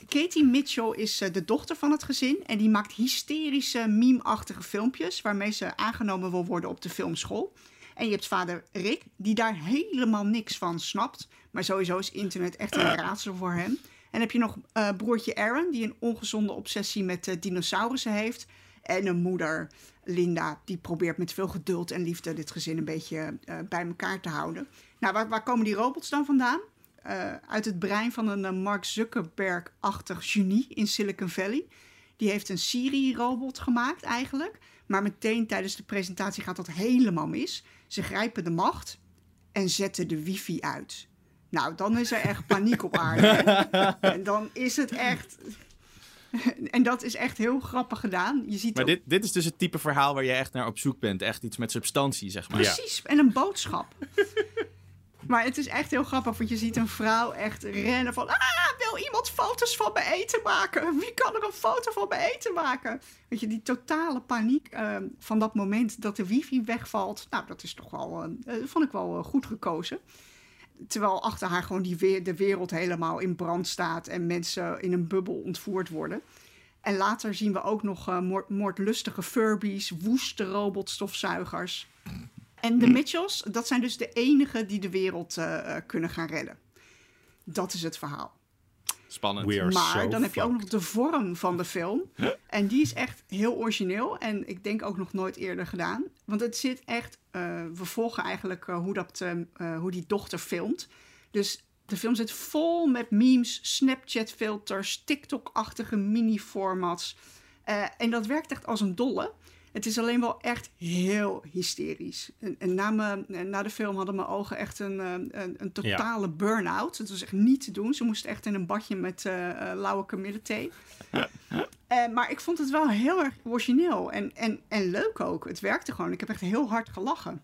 Katie Mitchell is eh, de dochter van het gezin en die maakt hysterische, meme-achtige filmpjes waarmee ze aangenomen wil worden op de filmschool. En je hebt vader Rick, die daar helemaal niks van snapt. Maar sowieso is internet echt een raadsel voor hem. En heb je nog eh, broertje Aaron, die een ongezonde obsessie met eh, dinosaurussen heeft. En een moeder, Linda, die probeert met veel geduld en liefde dit gezin een beetje bij elkaar te houden. Nou, waar, waar komen die robots dan vandaan? Eh, uit het brein van een eh, Mark Zuckerberg-achtig genie in Silicon Valley. Die heeft een Siri-robot gemaakt eigenlijk. Maar meteen tijdens de presentatie gaat dat helemaal mis. Ze grijpen de macht en zetten de wifi uit. Nou, dan is er echt paniek op aarde. hè? en dan is het echt... en dat is echt heel grappig gedaan. Je ziet Maar ook- dit, dit is dus het type verhaal waar je echt naar op zoek bent. Echt iets met substantie, zeg maar. Ja. Precies, en een boodschap. Maar het is echt heel grappig, want je ziet een vrouw echt rennen van... Ah, wil iemand foto's van mijn eten maken? Wie kan er een foto van mijn eten maken? Weet je, die totale paniek eh, van dat moment dat de wifi wegvalt... Nou, dat is toch wel, eh, eh, vond ik wel eh, goed gekozen. Terwijl achter haar gewoon die de wereld helemaal in brand staat... en mensen in een bubbel ontvoerd worden... En later zien we ook nog eh, moord- moordlustige Furbies, woeste robotstofzuigers. En de Mitchells, dat zijn dus de enigen die de wereld eh, eh, kunnen gaan redden. Dat is het verhaal. Spannend. We are Maar so dan heb je ook nog de vorm van de film. En die is echt heel origineel. En ik denk ook nog nooit eerder gedaan. Want het zit echt... eh, we volgen eigenlijk hoe, dat, eh, eh, hoe die dochter filmt. Dus de film zit vol met memes, Snapchat-filters... TikTok-achtige mini-formats. Eh, en dat werkt echt als een dolle. Het is alleen wel echt heel hysterisch. En, en na, me, na de film hadden mijn ogen echt een, eh, een, een totale burn-out. Het was echt niet te doen. Ze moesten echt in een badje met eh eh, lauwe kamillethee. Eh, maar ik vond het wel heel erg origineel en, en, en leuk ook. Het werkte gewoon. Ik heb echt heel hard gelachen.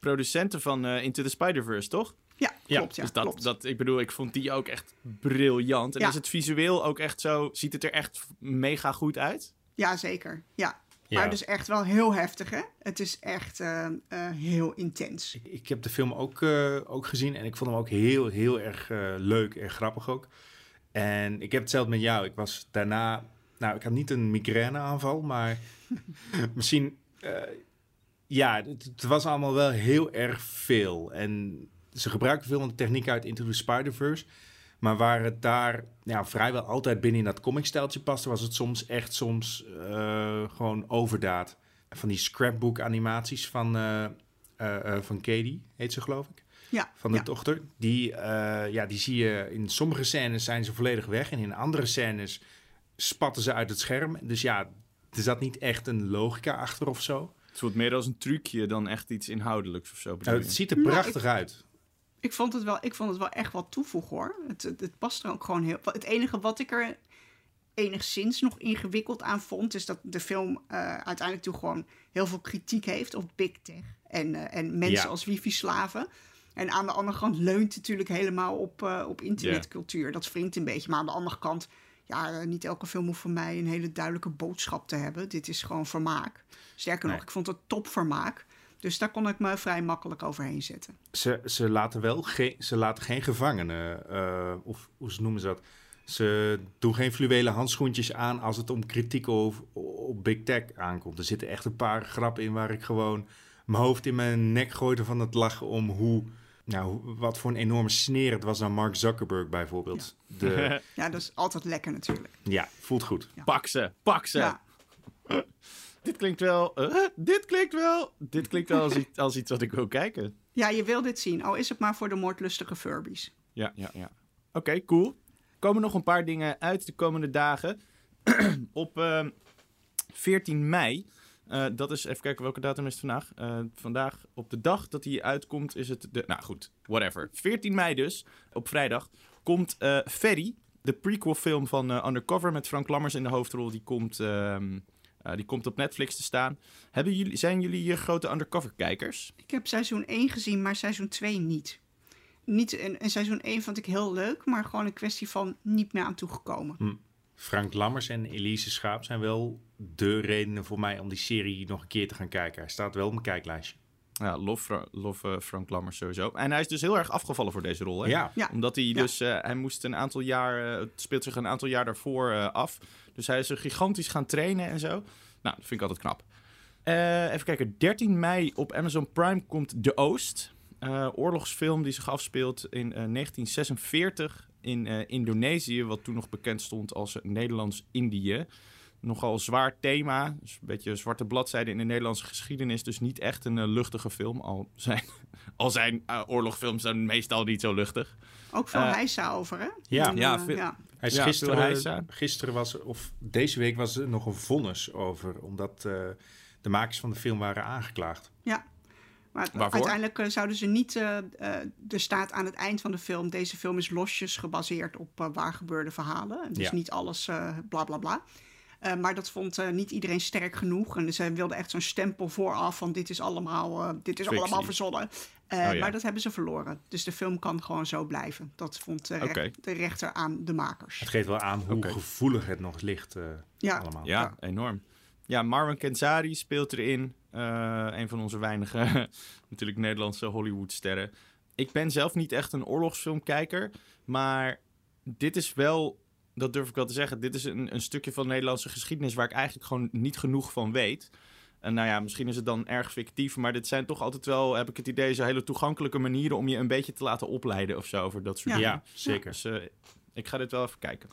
Producenten van eh, Into the Spider-Verse, toch? Ja, Ja, klopt. Ja, dus dat, klopt. dat, ik bedoel, ik vond die ook echt briljant. En Ja. is het visueel ook echt zo... Ziet het er echt mega goed uit? Ja, zeker. Ja. Ja. Maar dus echt wel heel heftig, hè? Het is echt eh, eh, heel intens. Ik, ik heb de film ook, eh, ook gezien en ik vond hem ook heel, heel erg leuk en grappig ook. En ik heb hetzelfde met jou. Ik was daarna... Nou, ik had niet een migraineaanval, maar misschien... ja, het, het was allemaal wel heel erg veel. En ze gebruiken veel van de techniek uit Into the Spider-Verse. Maar waar het daar ja, vrijwel altijd binnen in dat comicstijltje paste... was het soms echt soms eh, gewoon overdaad. Van die scrapbook animaties van, eh, eh, eh, van Katie, heet ze geloof ik. Ja, Van de ja. dochter. Die, eh, ja, die zie je in sommige scènes zijn ze volledig weg. En in andere scènes spatten ze uit het scherm. Dus ja, er zat niet echt een logica achter of zo. Het voelt meer als een trucje dan echt iets inhoudelijks of zo. Nou, het ziet er Nou, prachtig uit. Ik vond het wel, ik vond het wel echt wat toevoegen hoor. Het, het, het past er ook gewoon heel. Het enige wat ik er enigszins nog ingewikkeld aan vond, is dat de film eh, uiteindelijk toe gewoon heel veel kritiek heeft op big tech en, eh, en mensen Ja. als wifi-slaven. En aan de andere kant leunt het natuurlijk helemaal op, eh, op internetcultuur. Dat wringt een beetje. Maar aan de andere kant, ja, niet elke film hoeft voor mij een hele duidelijke boodschap te hebben. Dit is gewoon vermaak. Sterker nog, ik vond het topvermaak. Dus daar kon ik me vrij makkelijk overheen zetten. Ze, ze laten wel geen, ze laten geen gevangenen, eh, of hoe ze noemen ze dat? Ze doen geen fluwelen handschoentjes aan als het om kritiek op, op big tech aankomt. Er zitten echt een paar grappen in waar ik gewoon mijn hoofd in mijn nek gooide van het lachen om hoe, nou, wat voor een enorme sneer het was aan Mark Zuckerberg bijvoorbeeld. Ja, De, Ja, dat is altijd lekker natuurlijk. ja voelt goed. Pak ze, pak ze. Ja. Dit klinkt wel... eh, dit klinkt wel... Dit klinkt wel als, iets- als iets wat ik wil kijken. Ja, je wil dit zien. Al is het maar voor de moordlustige Furbies. Ja, ja, ja. Oké, cool. Komen nog een paar dingen uit de komende dagen. Op ehm 14 mei, eh, dat is, even kijken welke datum is het vandaag. Eh, vandaag, op de dag dat hij uitkomt, is het de, nou goed, whatever. 14 mei dus, op vrijdag, komt Ferry, de prequel film van Undercover met Frank Lammers in de hoofdrol. Die komt, eh, die komt op Netflix te staan. Hebben jullie, zijn jullie eh, grote Undercover kijkers? Ik heb seizoen 1 gezien, maar seizoen 2 niet. niet en, en seizoen 1 vond ik heel leuk, maar gewoon een kwestie van niet meer aan toegekomen. Frank Lammers en Elise Schaap zijn wel de redenen voor mij om die serie nog een keer te gaan kijken. Hij staat wel op mijn kijklijstje. Ja, lof, eh, Frank Lammers sowieso. En hij is dus heel erg afgevallen voor deze rol. Hè? Ja, Ja. Omdat hij dus, eh, hij moest een aantal jaar, eh, het speelt zich een aantal jaar daarvoor eh, af. Dus hij is er gigantisch gaan trainen en zo. Nou, dat vind ik altijd knap. Eh, even kijken, 13 mei op Amazon Prime komt De Oost. Eh, oorlogsfilm die zich afspeelt in eh, 1946 in eh, Indonesië, wat toen nog bekend stond als Nederlands-Indië. Nogal zwaar thema, dus een beetje zwarte bladzijde in de Nederlandse geschiedenis. Dus niet echt een eh, luchtige film, al zijn, al zijn eh, oorlogsfilms dan meestal niet zo luchtig. Ook veel Eh, heisa over, hè? Ja. En, Ja, veel- ja. Hij is Ja, gisteren, heisa. gisteren was, of deze week was er nog een vonnis over, omdat eh, de makers van de film waren aangeklaagd. Ja. Maar Waarvoor? uiteindelijk zouden ze niet. er staat aan het eind van de film. Deze film is losjes gebaseerd op waar gebeurde verhalen. Dus Ja. niet alles eh bla bla bla. Eh, maar dat vond eh, niet iedereen sterk genoeg. En ze wilden echt zo'n stempel vooraf van dit is allemaal, eh, dit is Fictie. allemaal verzonnen. Eh, Oh ja. Maar dat hebben ze verloren. Dus de film kan gewoon zo blijven. Dat vond de, recht- Oké. de rechter aan de makers. Het geeft wel aan hoe gevoelig het nog ligt eh, Ja. allemaal. Ja, enorm. Ja, Marwan Kenzari speelt erin. Eh, een van onze weinige, natuurlijk Nederlandse Hollywoodsterren. Ik ben zelf niet echt een oorlogsfilmkijker. Maar dit is wel, dat durf ik wel te zeggen... dit is een, een stukje van Nederlandse geschiedenis... waar ik eigenlijk gewoon niet genoeg van weet. En nou ja, misschien is het dan erg fictief... maar dit zijn toch altijd wel, heb ik het idee... zo hele toegankelijke manieren om je een beetje te laten opleiden... of zo, over dat soort Ja. dingen. Ja, zeker. Dus eh, ik ga dit wel even kijken.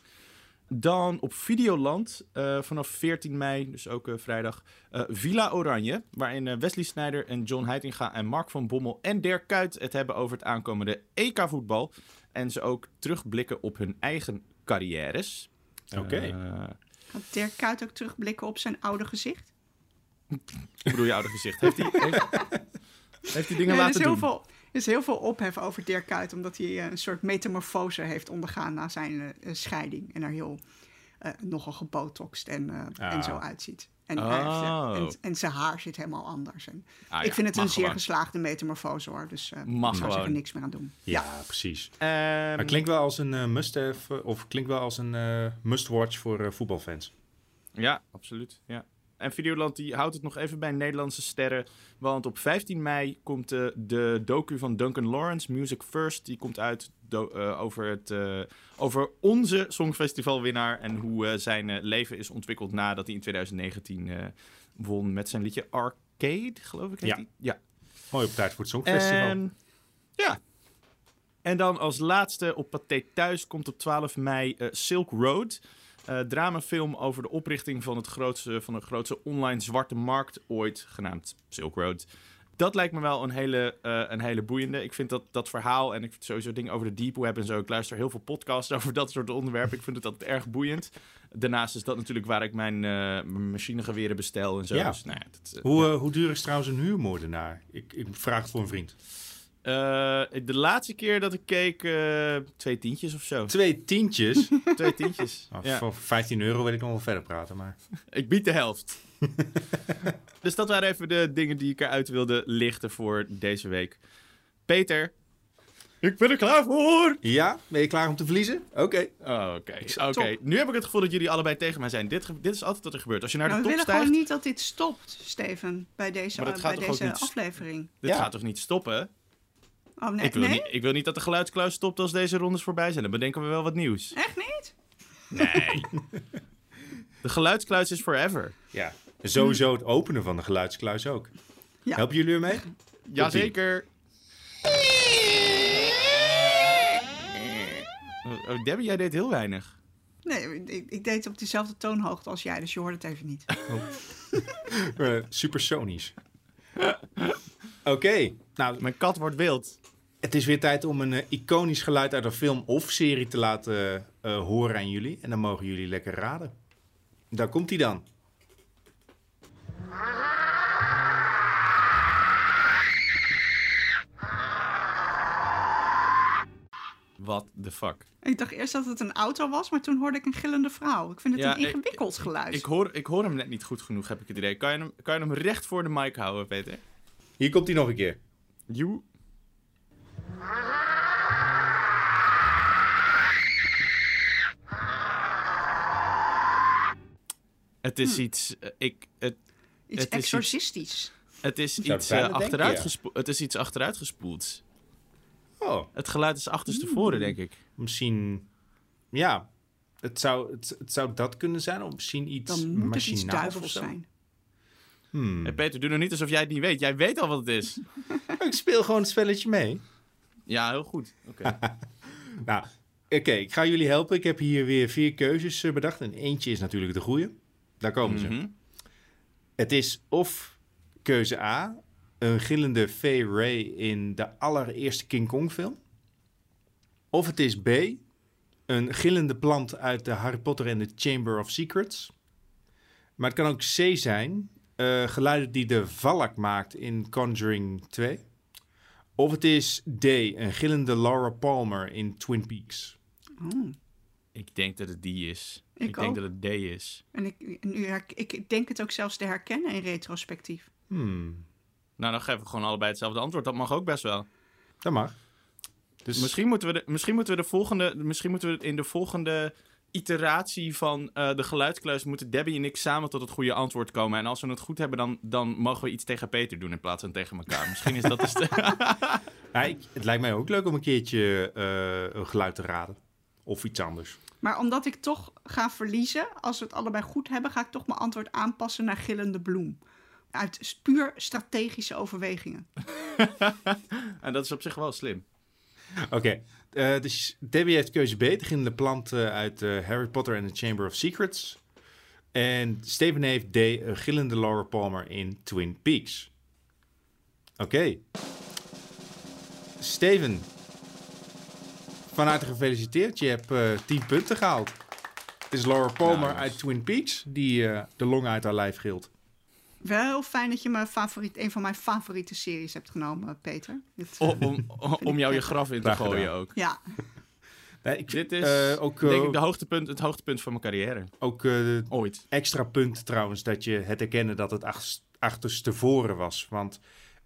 Dan op Videoland eh, vanaf 14 mei, dus ook eh, vrijdag, Villa Oranje. Waarin Wesley Sneijder en John Heitinga en Mark van Bommel en Dirk Kuyt het hebben over het aankomende EK-voetbal. En ze ook terugblikken op hun eigen carrières. Oké. Eh, Gaat Dirk Kuyt ook terugblikken op zijn oude gezicht? hoe bedoel je oude gezicht? Heeft hij, heeft, heeft hij dingen Nee, er, laten is heel doen? veel, er is heel veel ophef over Dirk Kuyt, omdat hij eh, een soort metamorfose heeft ondergaan na zijn eh, scheiding. En er heel nogal gebotoxed en, eh, Ah. en zo uitziet. En, heeft, eh, Oh. en, en zijn haar zit helemaal anders. En Ah, ik ja, vind het een zeer gewoon. geslaagde metamorfose hoor. Dus eh Mag ik zou er gewoon. niks meer aan doen. Ja, precies. Ehm, Maar het klinkt wel als een eh, must-have, eh, of klinkt wel als een eh, must-watch voor eh, voetbalfans. Ja, absoluut. Ja. En Videoland die houdt het nog even bij Nederlandse sterren. Want op 15 mei komt eh, de docu van Duncan Lawrence, Music First. Die komt uit do- eh, over, het, eh, over onze Songfestivalwinnaar. En hoe zijn leven is ontwikkeld nadat hij in 2019 eh, won met zijn liedje Arcade, geloof ik. Ja. die? ja. Mooi op tijd voor het Songfestival. En, ja. En dan als laatste op Pathé Thuis komt op 12 mei Silk Road. Eh dramafilm over de oprichting van, het grootste, van de grootste online zwarte markt ooit, genaamd Silk Road. Dat lijkt me wel een hele, eh, een hele boeiende. Ik vind dat, dat verhaal en ik vind sowieso dingen over de deep web en zo. Ik luister heel veel podcasts over dat soort onderwerpen. Ik vind het altijd erg boeiend. Daarnaast is dat natuurlijk waar ik mijn, mijn machinegeweren bestel en zo. Ja. Dus, nou ja, dat, Hoe, hoe duur is trouwens een huurmoordenaar? Ik, ik vraag het voor een vriend. Eh, de laatste keer dat ik keek, eh, twee tientjes of zo. Twee tientjes. Twee tientjes. Nou, ja. Voor 15 euro wil ik nog wel verder praten, maar... Ik bied de helft. dus dat waren even de dingen die ik eruit wilde lichten voor deze week. Peter, ik ben er klaar voor. Ja? Ben je klaar om te verliezen? Oké. Oh, Oké, oké. Nu heb ik het gevoel dat jullie allebei tegen mij zijn. Dit, dit is altijd wat er gebeurt. Als je naar Nou, de we top willen stijgt, gewoon niet dat dit stopt, Steven, bij deze, Maar dat gaat bij toch ook deze niet- aflevering. dit Ja. gaat toch niet stoppen? Oh nee, ik, wil nee? niet, ik wil niet dat de geluidskluis stopt als deze rondes voorbij zijn. Dan bedenken we wel wat nieuws. Echt niet? Nee. de geluidskluis is forever. Ja. En sowieso het openen van de geluidskluis ook. Ja. Helpen jullie ermee? Jazeker. Oh, oh, Debbie, jij deed heel weinig. Nee, ik, ik deed het op dezelfde toonhoogte als jij, dus je hoort het even niet. Eh, supersonisch. Oké. Nou, Mijn kat wordt wild. het is weer tijd om een eh, iconisch geluid uit een film of serie te laten eh, horen aan jullie. En dan mogen jullie lekker raden. Daar komt hij dan. What the fuck? Ik dacht eerst dat het een auto was, maar toen hoorde ik een gillende vrouw. Ik vind het Ja, een ik- ingewikkeld geluid. Ik hoor, ik hoor hem net niet goed genoeg, heb ik het idee. Kan je hem, kan je hem recht voor de mic houden, Peter? Hier komt hij nog een keer. You. Het is iets. eh, Ik, het, Iets het is exorcistisch. het is iets, denken, achteruit ja. het is iets achteruitgespoeld. Oh, Het geluid is achterstevoren, denk ik. misschien... Ja, het zou, het, het zou dat kunnen zijn. Of misschien iets Dan moet het iets duivels zo. zijn. Hmm. Hey Peter, doe nou niet alsof jij het niet weet. Jij weet al wat het is. Ik speel gewoon het spelletje mee. Ja, heel goed. Oké. Nou, oké, ik ga jullie helpen. Ik heb hier weer vier keuzes eh, bedacht. En eentje is natuurlijk de goede. Daar komen ze. Mhm. Het is of keuze A, een gillende Fay Ray in de allereerste King Kong film. Of het is B, een gillende plant uit de Harry Potter en de Chamber of Secrets. Maar het kan ook C zijn, eh, geluiden die de Valak maakt in Conjuring 2. Of het is D, een gillende Laura Palmer in Twin Peaks. Ik denk dat het die is. Ik Ik, denk ook. dat het D is. En ik, nu, ik denk het ook zelfs te herkennen in retrospectief. Hmm, Nou, dan geven we gewoon allebei hetzelfde antwoord. Dat mag ook best wel. dat mag. Dus Misschien moeten we de, misschien moeten we de volgende, misschien moeten we in de volgende iteratie van eh, de geluidskluis moeten Debbie en ik samen tot het goede antwoord komen. En als we het goed hebben, dan, dan mogen we iets tegen Peter doen in plaats van tegen elkaar. Misschien is dat de st- Ja, ik- het lijkt mij ook leuk om een keertje eh, een geluid te raden. Of iets anders. Maar omdat ik toch ga verliezen, als we het allebei goed hebben, ga ik toch mijn antwoord aanpassen naar gillende bloem. Uit puur strategische overwegingen. En dat is op zich wel slim. Oké, eh, dus Debbie heeft keuze B, de gillende plant eh, uit eh, Harry Potter and the Chamber of Secrets. En Steven heeft D, een gillende Laura Palmer in Twin Peaks. Oké. Steven, van harte gefeliciteerd. Je hebt eh 10 punten gehaald. Het is Laura Palmer Nice. uit Twin Peaks die de long uit haar lijf gilt. Wel heel fijn dat je mijn favoriet, een van mijn favoriete series hebt genomen, Peter. Dit, O- om, om jou je graf in te Graag gooien gedaan. ook. Ja, Nee, ik, Dit is eh, ook, eh, denk ik de hoogtepunt, het hoogtepunt van mijn carrière. ook eh, Ooit. extra punt trouwens dat je het erkennen dat het ach- achterstevoren was. Want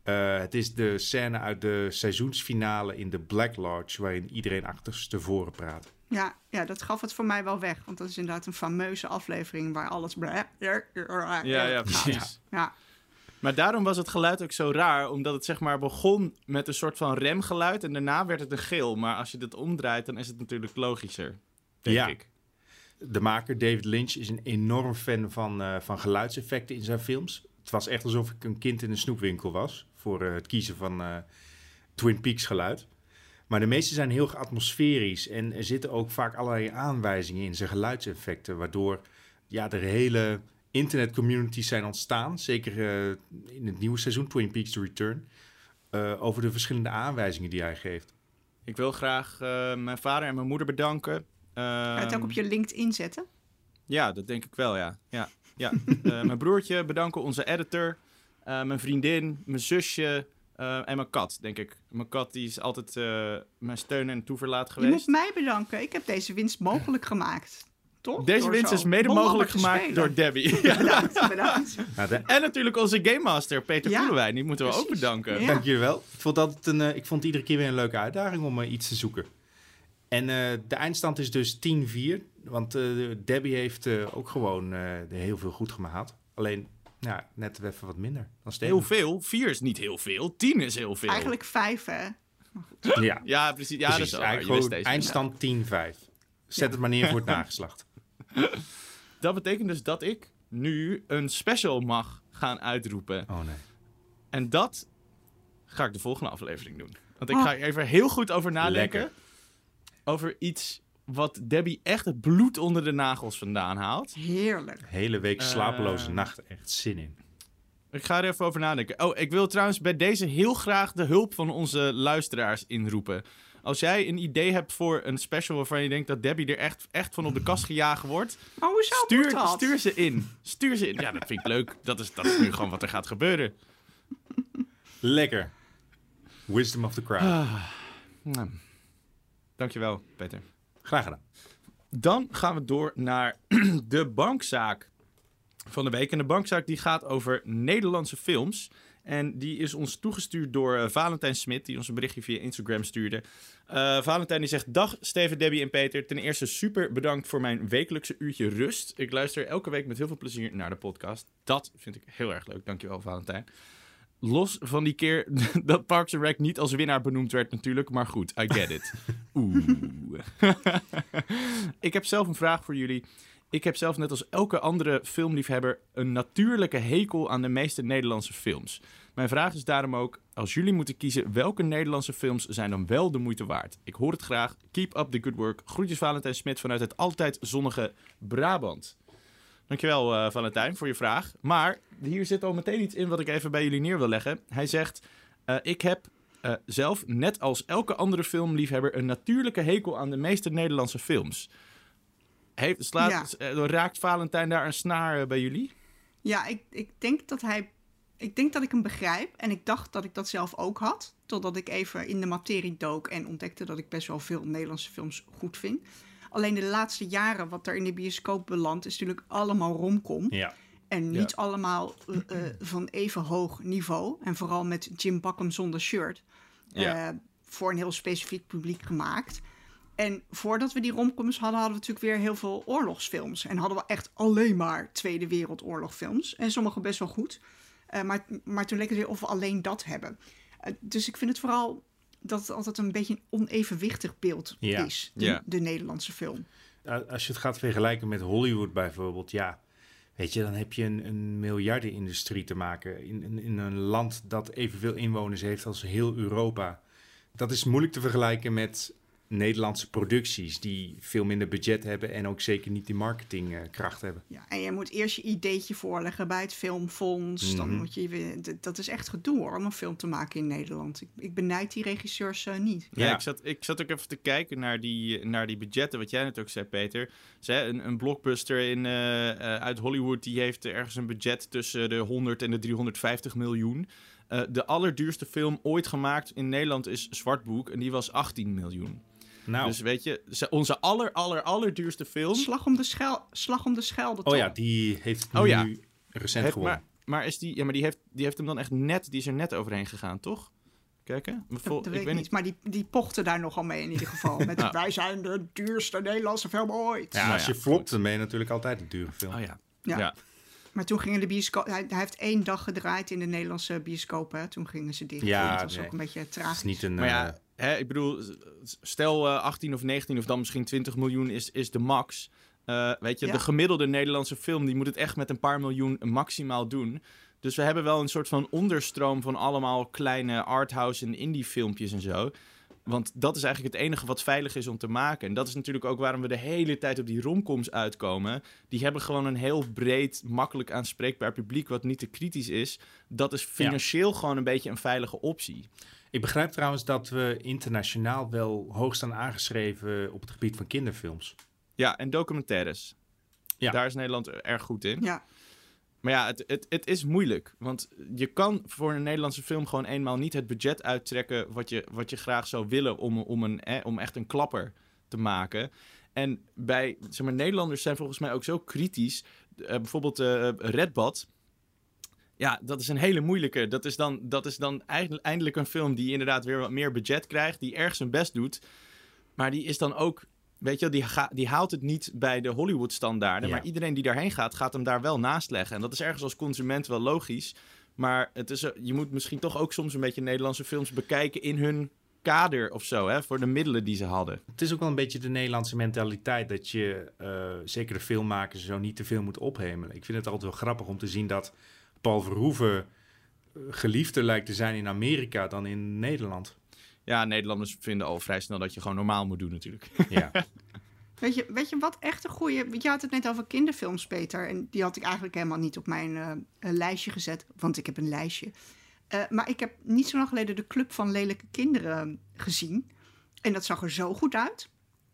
eh, het is de scène uit de seizoensfinale in de Black Lodge waarin iedereen achterstevoren praat. Ja, ja, dat gaf het voor mij wel weg. Want dat is inderdaad een fameuze aflevering waar alles... Ja, ja, precies. Ja, Maar daarom was het geluid ook zo raar, omdat het zeg maar begon met een soort van remgeluid en daarna werd het een geel. Maar als je dit omdraait, dan is het natuurlijk logischer, denk Ja. ik. De maker David Lynch is een enorm fan van, eh, van geluidseffecten in zijn films. Het was echt alsof ik een kind in een snoepwinkel was voor eh, het kiezen van eh, Twin Peaks geluid. Maar de meeste zijn heel atmosferisch en er zitten ook vaak allerlei aanwijzingen in zijn geluidseffecten, waardoor ja, de hele internetcommunities zijn ontstaan, zeker eh, in het nieuwe seizoen Twin Peaks The Return, eh, over de verschillende aanwijzingen die hij geeft. Ik wil graag eh, mijn vader en mijn moeder bedanken. ga je het ook Ehm, op je LinkedIn zetten? Ja, dat denk ik wel, ja. ja, ja. Eh, mijn broertje bedanken, onze editor, eh, mijn vriendin, mijn zusje eh, en mijn kat, denk ik. Mijn kat die is altijd eh, mijn steun en toeverlaat Je geweest. moet mij bedanken. Ik heb deze winst mogelijk gemaakt. Toch? Deze Door winst is mede mogelijk gemaakt spelen. door Debbie. Ja. Bedankt, En natuurlijk onze Game Master, Peter Ja, Koelewijn. Die moeten we ook bedanken. Ja. Dank jullie wel. Ik vond, dat een, eh, ik vond het iedere keer weer een leuke uitdaging om iets te zoeken. En eh, de eindstand is dus 10-4. Want eh, Debbie heeft eh, ook gewoon eh, er heel veel goed gemaakt. Alleen ja, net even wat minder dan Steven. Heel veel. Vier is niet heel veel. Tien is heel veel. Eigenlijk vijf, hè? Ja, Ja, precies. Ja, dat is Eigenlijk gewoon eindstand 10-5. Zet het maar neer voor het nageslacht. Dat betekent dus dat ik nu een special mag gaan uitroepen. Oh nee. En dat ga ik de volgende aflevering doen. Want ik Oh. ga er even heel goed over nadenken. Lekker. Over iets wat Debbie echt het bloed onder de nagels vandaan haalt. Heerlijk. Hele week slapeloze Eh. nacht. Echt zin in. Ik ga er even over nadenken. Oh, ik wil trouwens bij deze heel graag de hulp van onze luisteraars inroepen. Als jij een idee hebt voor een special waarvan je denkt dat Debbie er echt, echt van op de kast gejaagd wordt, hoezo moet stuur, dat? stuur ze in. Stuur ze in. Ja, dat vind ik leuk. Dat is, dat is nu gewoon wat er gaat gebeuren. Lekker. Wisdom of the crowd. Nou, dankjewel, Peter. Graag gedaan. Dan gaan we door naar de bankzaak van de week. En de bankzaak die gaat over Nederlandse films. En die is ons toegestuurd door eh, Valentijn Smit, die ons een berichtje via Instagram stuurde. Eh, Valentijn die zegt: Dag Steven, Debbie en Peter. Ten eerste super bedankt voor mijn wekelijkse uurtje rust. Ik luister elke week met heel veel plezier naar de podcast. Dat vind ik heel erg leuk. Dankjewel, Valentijn. Los van die keer dat Parks and Rec niet als winnaar benoemd werd natuurlijk. Maar goed, I get it. Oeh. ik heb zelf een vraag voor jullie. Ik heb zelf net als elke andere filmliefhebber een natuurlijke hekel aan de meeste Nederlandse films. Mijn vraag is daarom ook, als jullie moeten kiezen, welke Nederlandse films zijn dan wel de moeite waard? Ik hoor het graag. Keep up the good work. Groetjes Valentijn Smit vanuit het altijd zonnige Brabant. Dankjewel eh Valentijn voor je vraag. Maar hier zit al meteen iets in wat ik even bij jullie neer wil leggen. Hij zegt, eh, ik heb eh, zelf, net als elke andere filmliefhebber, een natuurlijke hekel aan de meeste Nederlandse films. Heeft, slaat, raakt Valentijn daar een snaar bij jullie? Ja, ik, ik denk dat hij. Ik denk dat ik hem begrijp. En ik dacht dat ik dat zelf ook had. Totdat ik even in de materie dook en ontdekte dat ik best wel veel Nederlandse films goed vind. Alleen de laatste jaren, wat er in de bioscoop belandt, is natuurlijk allemaal romcom. Ja. En niet allemaal eh, eh, van even hoog niveau. En vooral met Jim Bakken zonder shirt. Ja. Eh, voor een heel specifiek publiek gemaakt. En voordat we die romcoms hadden, hadden we natuurlijk weer heel veel oorlogsfilms. En hadden we echt alleen maar Tweede Wereldoorlogfilms. En sommige best wel goed. Maar, maar toen leek het weer of we alleen dat hebben. Dus ik vind het vooral dat het altijd een beetje een onevenwichtig beeld Ja. is. De, Ja. de Nederlandse film. Als je het gaat vergelijken met Hollywood bijvoorbeeld, ja. Weet je, dan heb je een, een miljardenindustrie te maken in, in, in een land dat evenveel inwoners heeft als heel Europa. Dat is moeilijk te vergelijken met Nederlandse producties die veel minder budget hebben en ook zeker niet die marketingkracht hebben. Ja, en je moet eerst je ideetje voorleggen bij het filmfonds. Dan Mhm. moet je dat is echt gedoe hoor, om een film te maken in Nederland. Ik, ik benijd die regisseurs eh, niet. Ja, Ja. Ik, zat, ik zat ook even te kijken naar die, naar die budgetten, wat jij net ook zei, Peter. Ze, een, een blockbuster in, eh, eh, uit Hollywood die heeft ergens een budget tussen de 100 en de 350 miljoen. Eh, de allerduurste film ooit gemaakt in Nederland is Zwartboek en die was 18 miljoen. Nou, Dus weet je, ze- onze aller, aller, allerduurste film... Slag om de, schel, slag om de Schelde. oh ja, die heeft Oh nu ja. recent heeft- gewonnen. maar, maar, is die, ja, maar die, heeft, die heeft hem dan echt net, die is er net overheen gegaan, toch? Kijken? Dat, Vol- dat weet ik niet. Maar die, die pochten daar nogal mee in ieder geval. Met Ja. wij zijn de duurste Nederlandse film ooit. ja, Nou als ja, je flopt, dan ben je natuurlijk altijd een dure film. Oh ja. Ja. ja. Maar toen gingen de bioscoop... Hij, hij heeft één dag gedraaid in de Nederlandse bioscoop. Hè. Toen gingen ze dicht. Ja, dat was nee. ook een beetje Het tragisch. is niet een... Maar eh, ja, hè, ik bedoel, stel eh, 18 of 19 of dan misschien 20 miljoen is, is de max. Eh, weet je, Ja. de gemiddelde Nederlandse film die moet het echt met een paar miljoen maximaal doen. Dus we hebben wel een soort van onderstroom van allemaal kleine arthouse en indie filmpjes en zo. Want dat is eigenlijk het enige wat veilig is om te maken. En dat is natuurlijk ook waarom we de hele tijd op die romcoms uitkomen. Die hebben gewoon een heel breed, makkelijk aanspreekbaar publiek wat niet te kritisch is. Dat is financieel gewoon een beetje een veilige optie. Ik begrijp trouwens dat we internationaal wel hoog staan aangeschreven op het gebied van kinderfilms. Ja, en documentaires. Ja. Daar is Nederland erg goed in. Ja, Maar ja, het, het, het is moeilijk. Want je kan voor een Nederlandse film gewoon eenmaal niet het budget uittrekken... wat je, wat je graag zou willen om, om, een, eh, om echt een klapper te maken. En bij, zeg maar, Nederlanders zijn volgens mij ook zo kritisch. Eh, bijvoorbeeld eh Redbad. Ja, dat is een hele moeilijke. Dat is dan, dat is dan eindelijk een film die inderdaad weer wat meer budget krijgt. Die erg zijn best doet. Maar die is dan ook... Weet je, wel, die, ga, die haalt het niet bij de Hollywood-standaarden. Ja. Maar iedereen die daarheen gaat, gaat hem daar wel naast leggen. En dat is ergens als consument wel logisch. Maar het is, eh, je moet misschien toch ook soms een beetje Nederlandse films bekijken in hun kader of zo. Hè, voor de middelen die ze hadden. Het is ook wel een beetje de Nederlandse mentaliteit dat je, eh, zeker de filmmakers, zo niet te veel moet ophemelen. Ik vind het altijd wel grappig om te zien dat Paul Verhoeven eh, geliefder lijkt te zijn in Amerika dan in Nederland. Ja, Nederlanders vinden al vrij snel dat je gewoon normaal moet doen natuurlijk. Ja, Weet je, weet je wat echt een goede... Je had het net over kinderfilms, Peter. En die had ik eigenlijk helemaal niet op mijn eh, eh, lijstje gezet. Want ik heb een lijstje. Eh, maar ik heb niet zo lang geleden de Club van Lelijke Kinderen gezien. En dat zag er zo goed uit.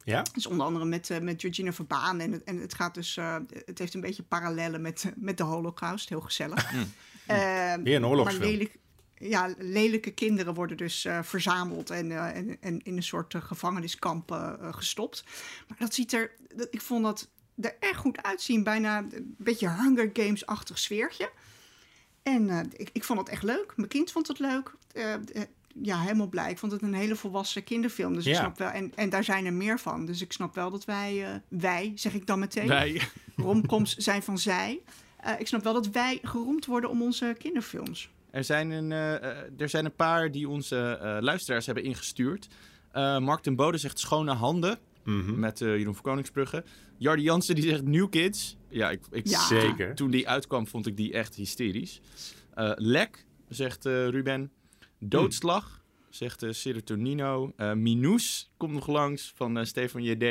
Ja? Dus onder andere met, eh, met Georgina Verbaan. En het, en het gaat dus... eh, het heeft een beetje parallellen met, met de holocaust. Heel gezellig. Eh, Weer een maar oorlogsfilm. lelijk, ja, lelijke kinderen worden dus eh, verzameld en, eh, en, en in een soort eh, gevangeniskamp eh, eh, gestopt. Maar dat ziet er, dat, ik vond dat er erg goed uitzien. Bijna een beetje Hunger Games-achtig sfeertje. En eh, ik, ik vond het echt leuk. Mijn kind vond het leuk. Ja, helemaal blij. Ik vond het een hele volwassen kinderfilm. Dus ik snap wel, en, en daar zijn er meer van. Dus ik snap wel dat wij, eh, wij zeg ik dan meteen, Nee. romcoms zijn van zij. Eh, ik snap wel dat wij geroemd worden om onze kinderfilms. Er zijn een, eh, er zijn een paar die onze eh, luisteraars hebben ingestuurd. Eh Mark ten Bode zegt schone handen. Mhm. met eh, Jeroen van Koningsbrugge. Jardi Jansen die zegt New Kids. Ja, ik, ik, Ja. Zeker. toen die uitkwam vond ik die echt hysterisch. Eh, Lek, zegt eh, Ruben. Doodslag, zegt eh Serotonino. Eh Minous komt nog langs van eh, Stefan JD.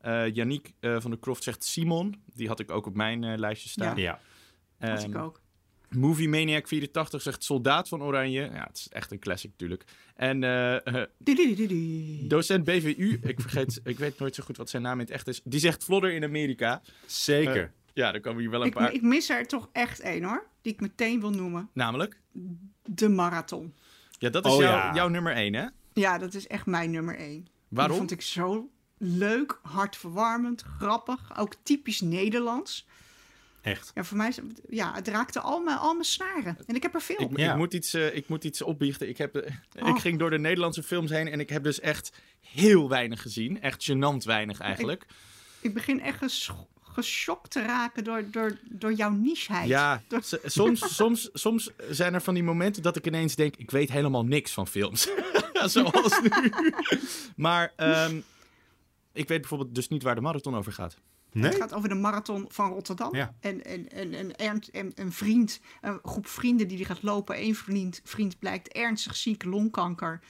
Eh Yannick eh, van der Croft zegt Simon. Die had ik ook op mijn eh, lijstje staan. Ja. Had ik Ehm, ook. Movie Maniac 84 zegt Soldaat van Oranje. Ja, het is echt een classic natuurlijk. En docent BVU, ik vergeet, ik weet nooit zo goed wat zijn naam in het echt is. Die zegt Vlodder in Amerika. Zeker. Ja, dan komen hier wel een Ik, paar. ik mis er toch echt één hoor, die ik meteen wil noemen. Namelijk? De marathon. Ja, dat is Oh, jouw, ja. jouw nummer 1, hè? Ja, dat is echt mijn nummer één. Waarom? Die vond ik zo leuk, hartverwarmend, grappig. Ook typisch Nederlands. Echt. Ja, voor mij is ja, het raakte al mijn, al mijn snaren. En ik heb er veel. Ik, Ja. ik, moet iets, eh, ik moet iets opbiechten. Ik, heb, eh, Oh. ik ging door de Nederlandse films heen en ik heb dus echt heel weinig gezien. Echt gênant weinig eigenlijk. Ik begin echt ges- geschokt te raken door, door, door jouw nicheheid. Ja, Door- soms, soms, soms zijn er van die momenten dat ik ineens denk... ik weet helemaal niks van films. Zoals nu. Maar ehm, ik weet bijvoorbeeld dus niet waar de marathon over gaat. Nee? Het gaat over de marathon van Rotterdam. Ja. En, en, en, en, Ernst- en een vriend, een groep vrienden die die gaat lopen. Eén vriend, vriend blijkt ernstig ziek, longkanker.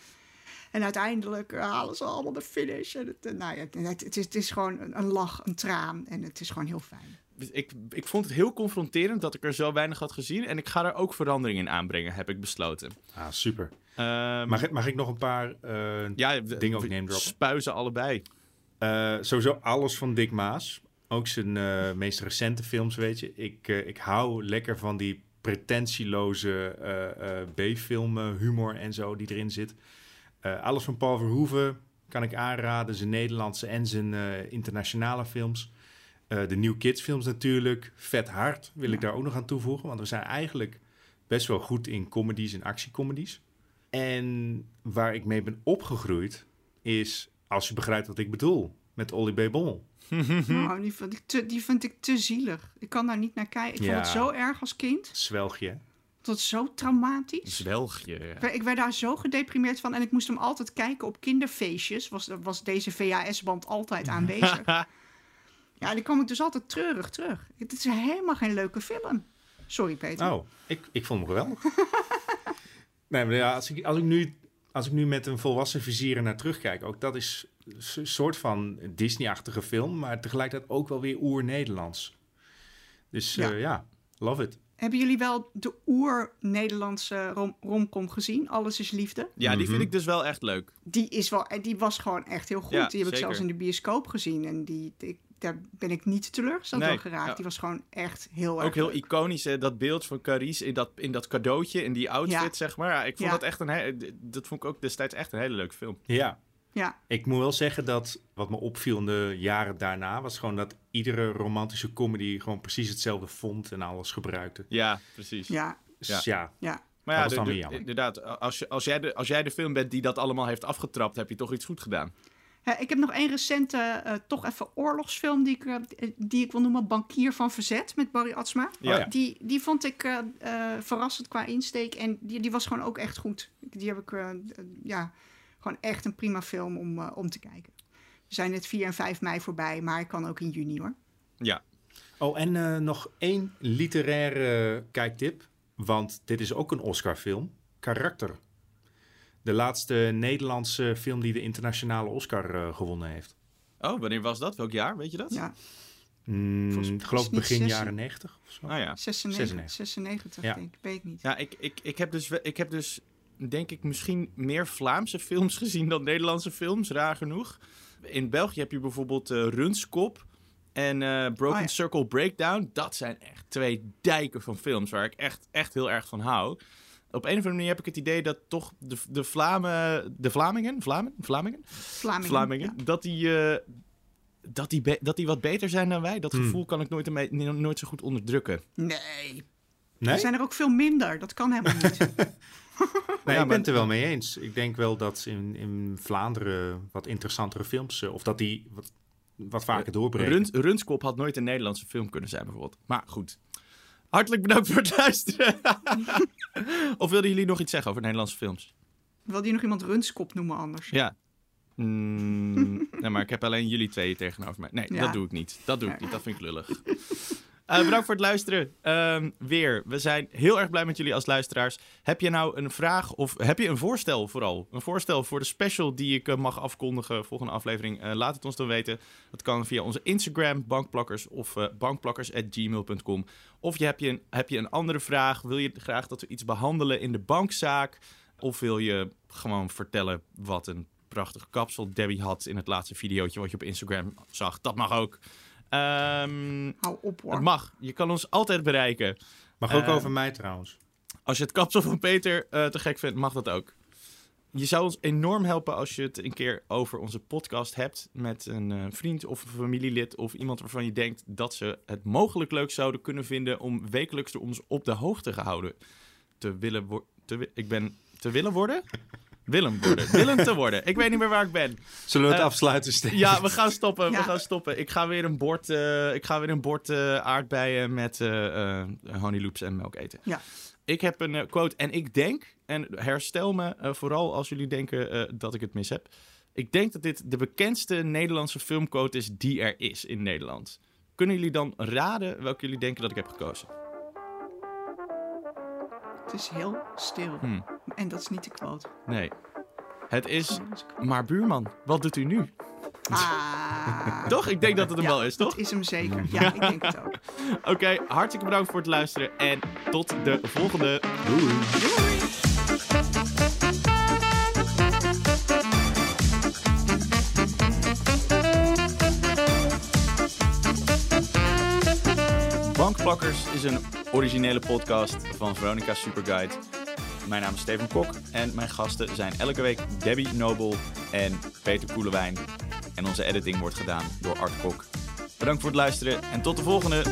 En uiteindelijk eh, halen ze allemaal de finish. En het, eh, nou ja, het, het, is, het is gewoon een, een lach, een traan. En het is gewoon heel fijn. Dus Ik, ik vond het heel confronterend dat ik er zo weinig had gezien. En ik ga er ook verandering in aanbrengen, heb ik besloten. Ah, super. Ehm, Mag, ik- mag ik nog een paar eh, ja, dingen ook droppen? Spuizen allebei. Eh, sowieso alles van Dick Maas. Ook zijn eh, meest recente films, weet je. Ik, ik hou lekker van die pretentieloze eh, eh, B-film humor en zo die erin zit. Eh, alles van Paul Verhoeven kan ik aanraden. Zijn Nederlandse en zijn eh, internationale films. Eh, de New Kids films natuurlijk. Vet hard wil ik daar ook nog aan toevoegen. Want we zijn eigenlijk best wel goed in comedies en actiecomedies. En waar ik mee ben opgegroeid is, als je begrijpt wat ik bedoel, met Olly B. Nou, die, vond ik te, die vind ik te zielig. Ik kan daar niet naar kijken. Ik Ja. vond het zo erg als kind. Zwelgje. Dat is zo traumatisch. Zwelgje. ja. Ik werd- Ik werd daar zo gedeprimeerd van. En ik moest hem altijd kijken op kinderfeestjes. Was, was deze VHS-band altijd aanwezig. ja, die kwam ik dus altijd treurig terug. Het is helemaal geen leuke film. Sorry, Peter. Oh, ik, ik vond hem geweldig. nee, maar ja, als ik, als, ik nu, als ik nu met een volwassen vizier er naar terugkijk, ook dat is een soort van Disney-achtige film, maar tegelijkertijd ook wel weer oer-Nederlands. Dus Ja. ja, love it. Hebben jullie wel de oer-Nederlandse rom romcom gezien? Alles is liefde. Ja, die Mhm. vind ik dus wel echt leuk. Die, is wel, en die was gewoon echt heel goed. Ja, die heb ik zelfs in de bioscoop gezien. En die, die- daar ben ik niet teleurgesteld Nee, door geraakt. ja. Die was gewoon echt heel erg Ook heel leuk. iconisch, hè, dat beeld van Carice in dat, in dat cadeautje, in die outfit, Ja. zeg maar. Ja, ik vond Ja. dat echt een he- dat vond ik ook destijds echt een hele leuke film. Ja, Ja, ik moet wel zeggen dat wat me opviel in de jaren daarna, was gewoon dat iedere romantische comedy gewoon precies hetzelfde vond en alles gebruikte. Ja, precies. ja, Dus Ja. Maar ja, Dat is dan de- weer de- jammer. inderdaad, als, je, als, jij de, als jij de film bent die dat allemaal heeft afgetrapt, heb je toch iets goed gedaan. Ja, ik heb nog één recente, eh, toch even oorlogsfilm die ik, eh, die ik wil noemen. Bankier van Verzet met Barry Atsma. Ja. ja. Die, die vond ik eh, eh, verrassend qua insteek. En die, die was gewoon ook echt goed. Die heb ik, ja, gewoon echt een prima film om, eh, om te kijken. We zijn net 4 en 5 mei voorbij, maar ik kan ook in juni hoor. Ja, Oh, en eh, nog één literaire kijktip. Want dit is ook een Oscar-film. Karakter. De laatste Nederlandse film die de internationale Oscar eh, gewonnen heeft. Oh, wanneer was dat? Welk jaar? Weet je dat? Ja, Mm, ik geloof begin 16? jaren 90 of zo. Ah ja. 96, 96. 96 Ja. denk ik, weet ik niet. Ja, ik, ik, ik, heb dus, ik heb dus, denk ik, misschien meer Vlaamse films gezien dan Nederlandse films, raar genoeg. In België heb je bijvoorbeeld eh Runskop en eh, Broken Oh ja. Circle Breakdown. Dat zijn echt twee dijken van films waar ik echt, echt heel erg van hou. Op een of andere manier heb ik het idee dat toch de, de, Vlamen, de Vlamingen, Vlamen, Vlamingen, Vlamingen. Vlamingen, dat die, eh, dat, die be- dat die wat beter zijn dan wij. Dat Hmm. gevoel kan ik nooit, ermee- nooit zo goed onderdrukken. Nee, Nee? er zijn er ook veel minder. Dat kan helemaal niet. Nee, Ja, ik ben het er wel mee eens. Ik denk wel dat in, in Vlaanderen wat interessantere films... eh, of dat die wat, wat vaker doorbreken. Runs, Runskop had nooit een Nederlandse film kunnen zijn, bijvoorbeeld. Maar goed. Hartelijk bedankt voor het luisteren. of wilden jullie nog iets zeggen over Nederlandse films? Wil die nog iemand Runskop noemen anders? Ja. Mm, nee, maar ik heb alleen jullie twee tegenover mij. Nee, Ja. dat doe ik niet. Dat doe ik niet. Dat vind ik lullig. Eh, bedankt voor het luisteren. Ehm, weer. We zijn heel erg blij met jullie als luisteraars. Heb je nou een vraag of heb je een voorstel vooral? Een voorstel voor de special die ik eh, mag afkondigen volgende aflevering? Eh, laat het ons dan weten. Dat kan via onze Instagram, bankplakkers of bankplakkers.gmail.com. Of je, heb, je een, heb je een andere vraag? Wil je graag dat we iets behandelen in de bankzaak? Of wil je gewoon vertellen wat een prachtig kapsel Debbie had in het laatste videootje wat je op Instagram zag? Dat mag ook. Ehm, Hou op hoor. het mag. Je kan ons altijd bereiken. Mag ook Eh, over mij trouwens. Als je het kapsel van Peter eh, te gek vindt, mag dat ook. Je zou ons enorm helpen als je het een keer over onze podcast hebt met een eh, vriend of een familielid of iemand waarvan je denkt dat ze het mogelijk leuk zouden kunnen vinden om wekelijks door ons op de hoogte gehouden te willen worden. Ik ben te willen worden? Willem worden. Willen te worden. Ik weet niet meer waar ik ben. Zullen we het eh, afsluiten, Steve? Ja, we gaan stoppen. We gaan stoppen. Ik ga weer een bord, eh, ik ga weer een bord eh, aardbeien met eh eh honey loops en melk eten. Ja. Ik heb een quote en ik denk, en herstel me vooral als jullie denken eh, dat ik het mis heb. Ik denk dat dit de bekendste Nederlandse filmquote is die er is in Nederland. Kunnen jullie dan raden welke jullie denken dat ik heb gekozen? Het is heel stil. Hmm. En dat is niet de quote. Nee. Het is, maar buurman, wat doet u nu? Ah. Toch? Ik denk dat het hem Ja, wel is, toch? Dat is hem zeker. Ja, ik denk het ook. Oké, hartstikke bedankt voor het luisteren en tot de volgende. Bankplakkers is een originele podcast van Veronica Superguide. Mijn naam is Steven Kok en mijn gasten zijn elke week Debbie Nobel en Peter Koelewijn. En onze editing wordt gedaan door Art Kok. Bedankt voor het luisteren en tot de volgende!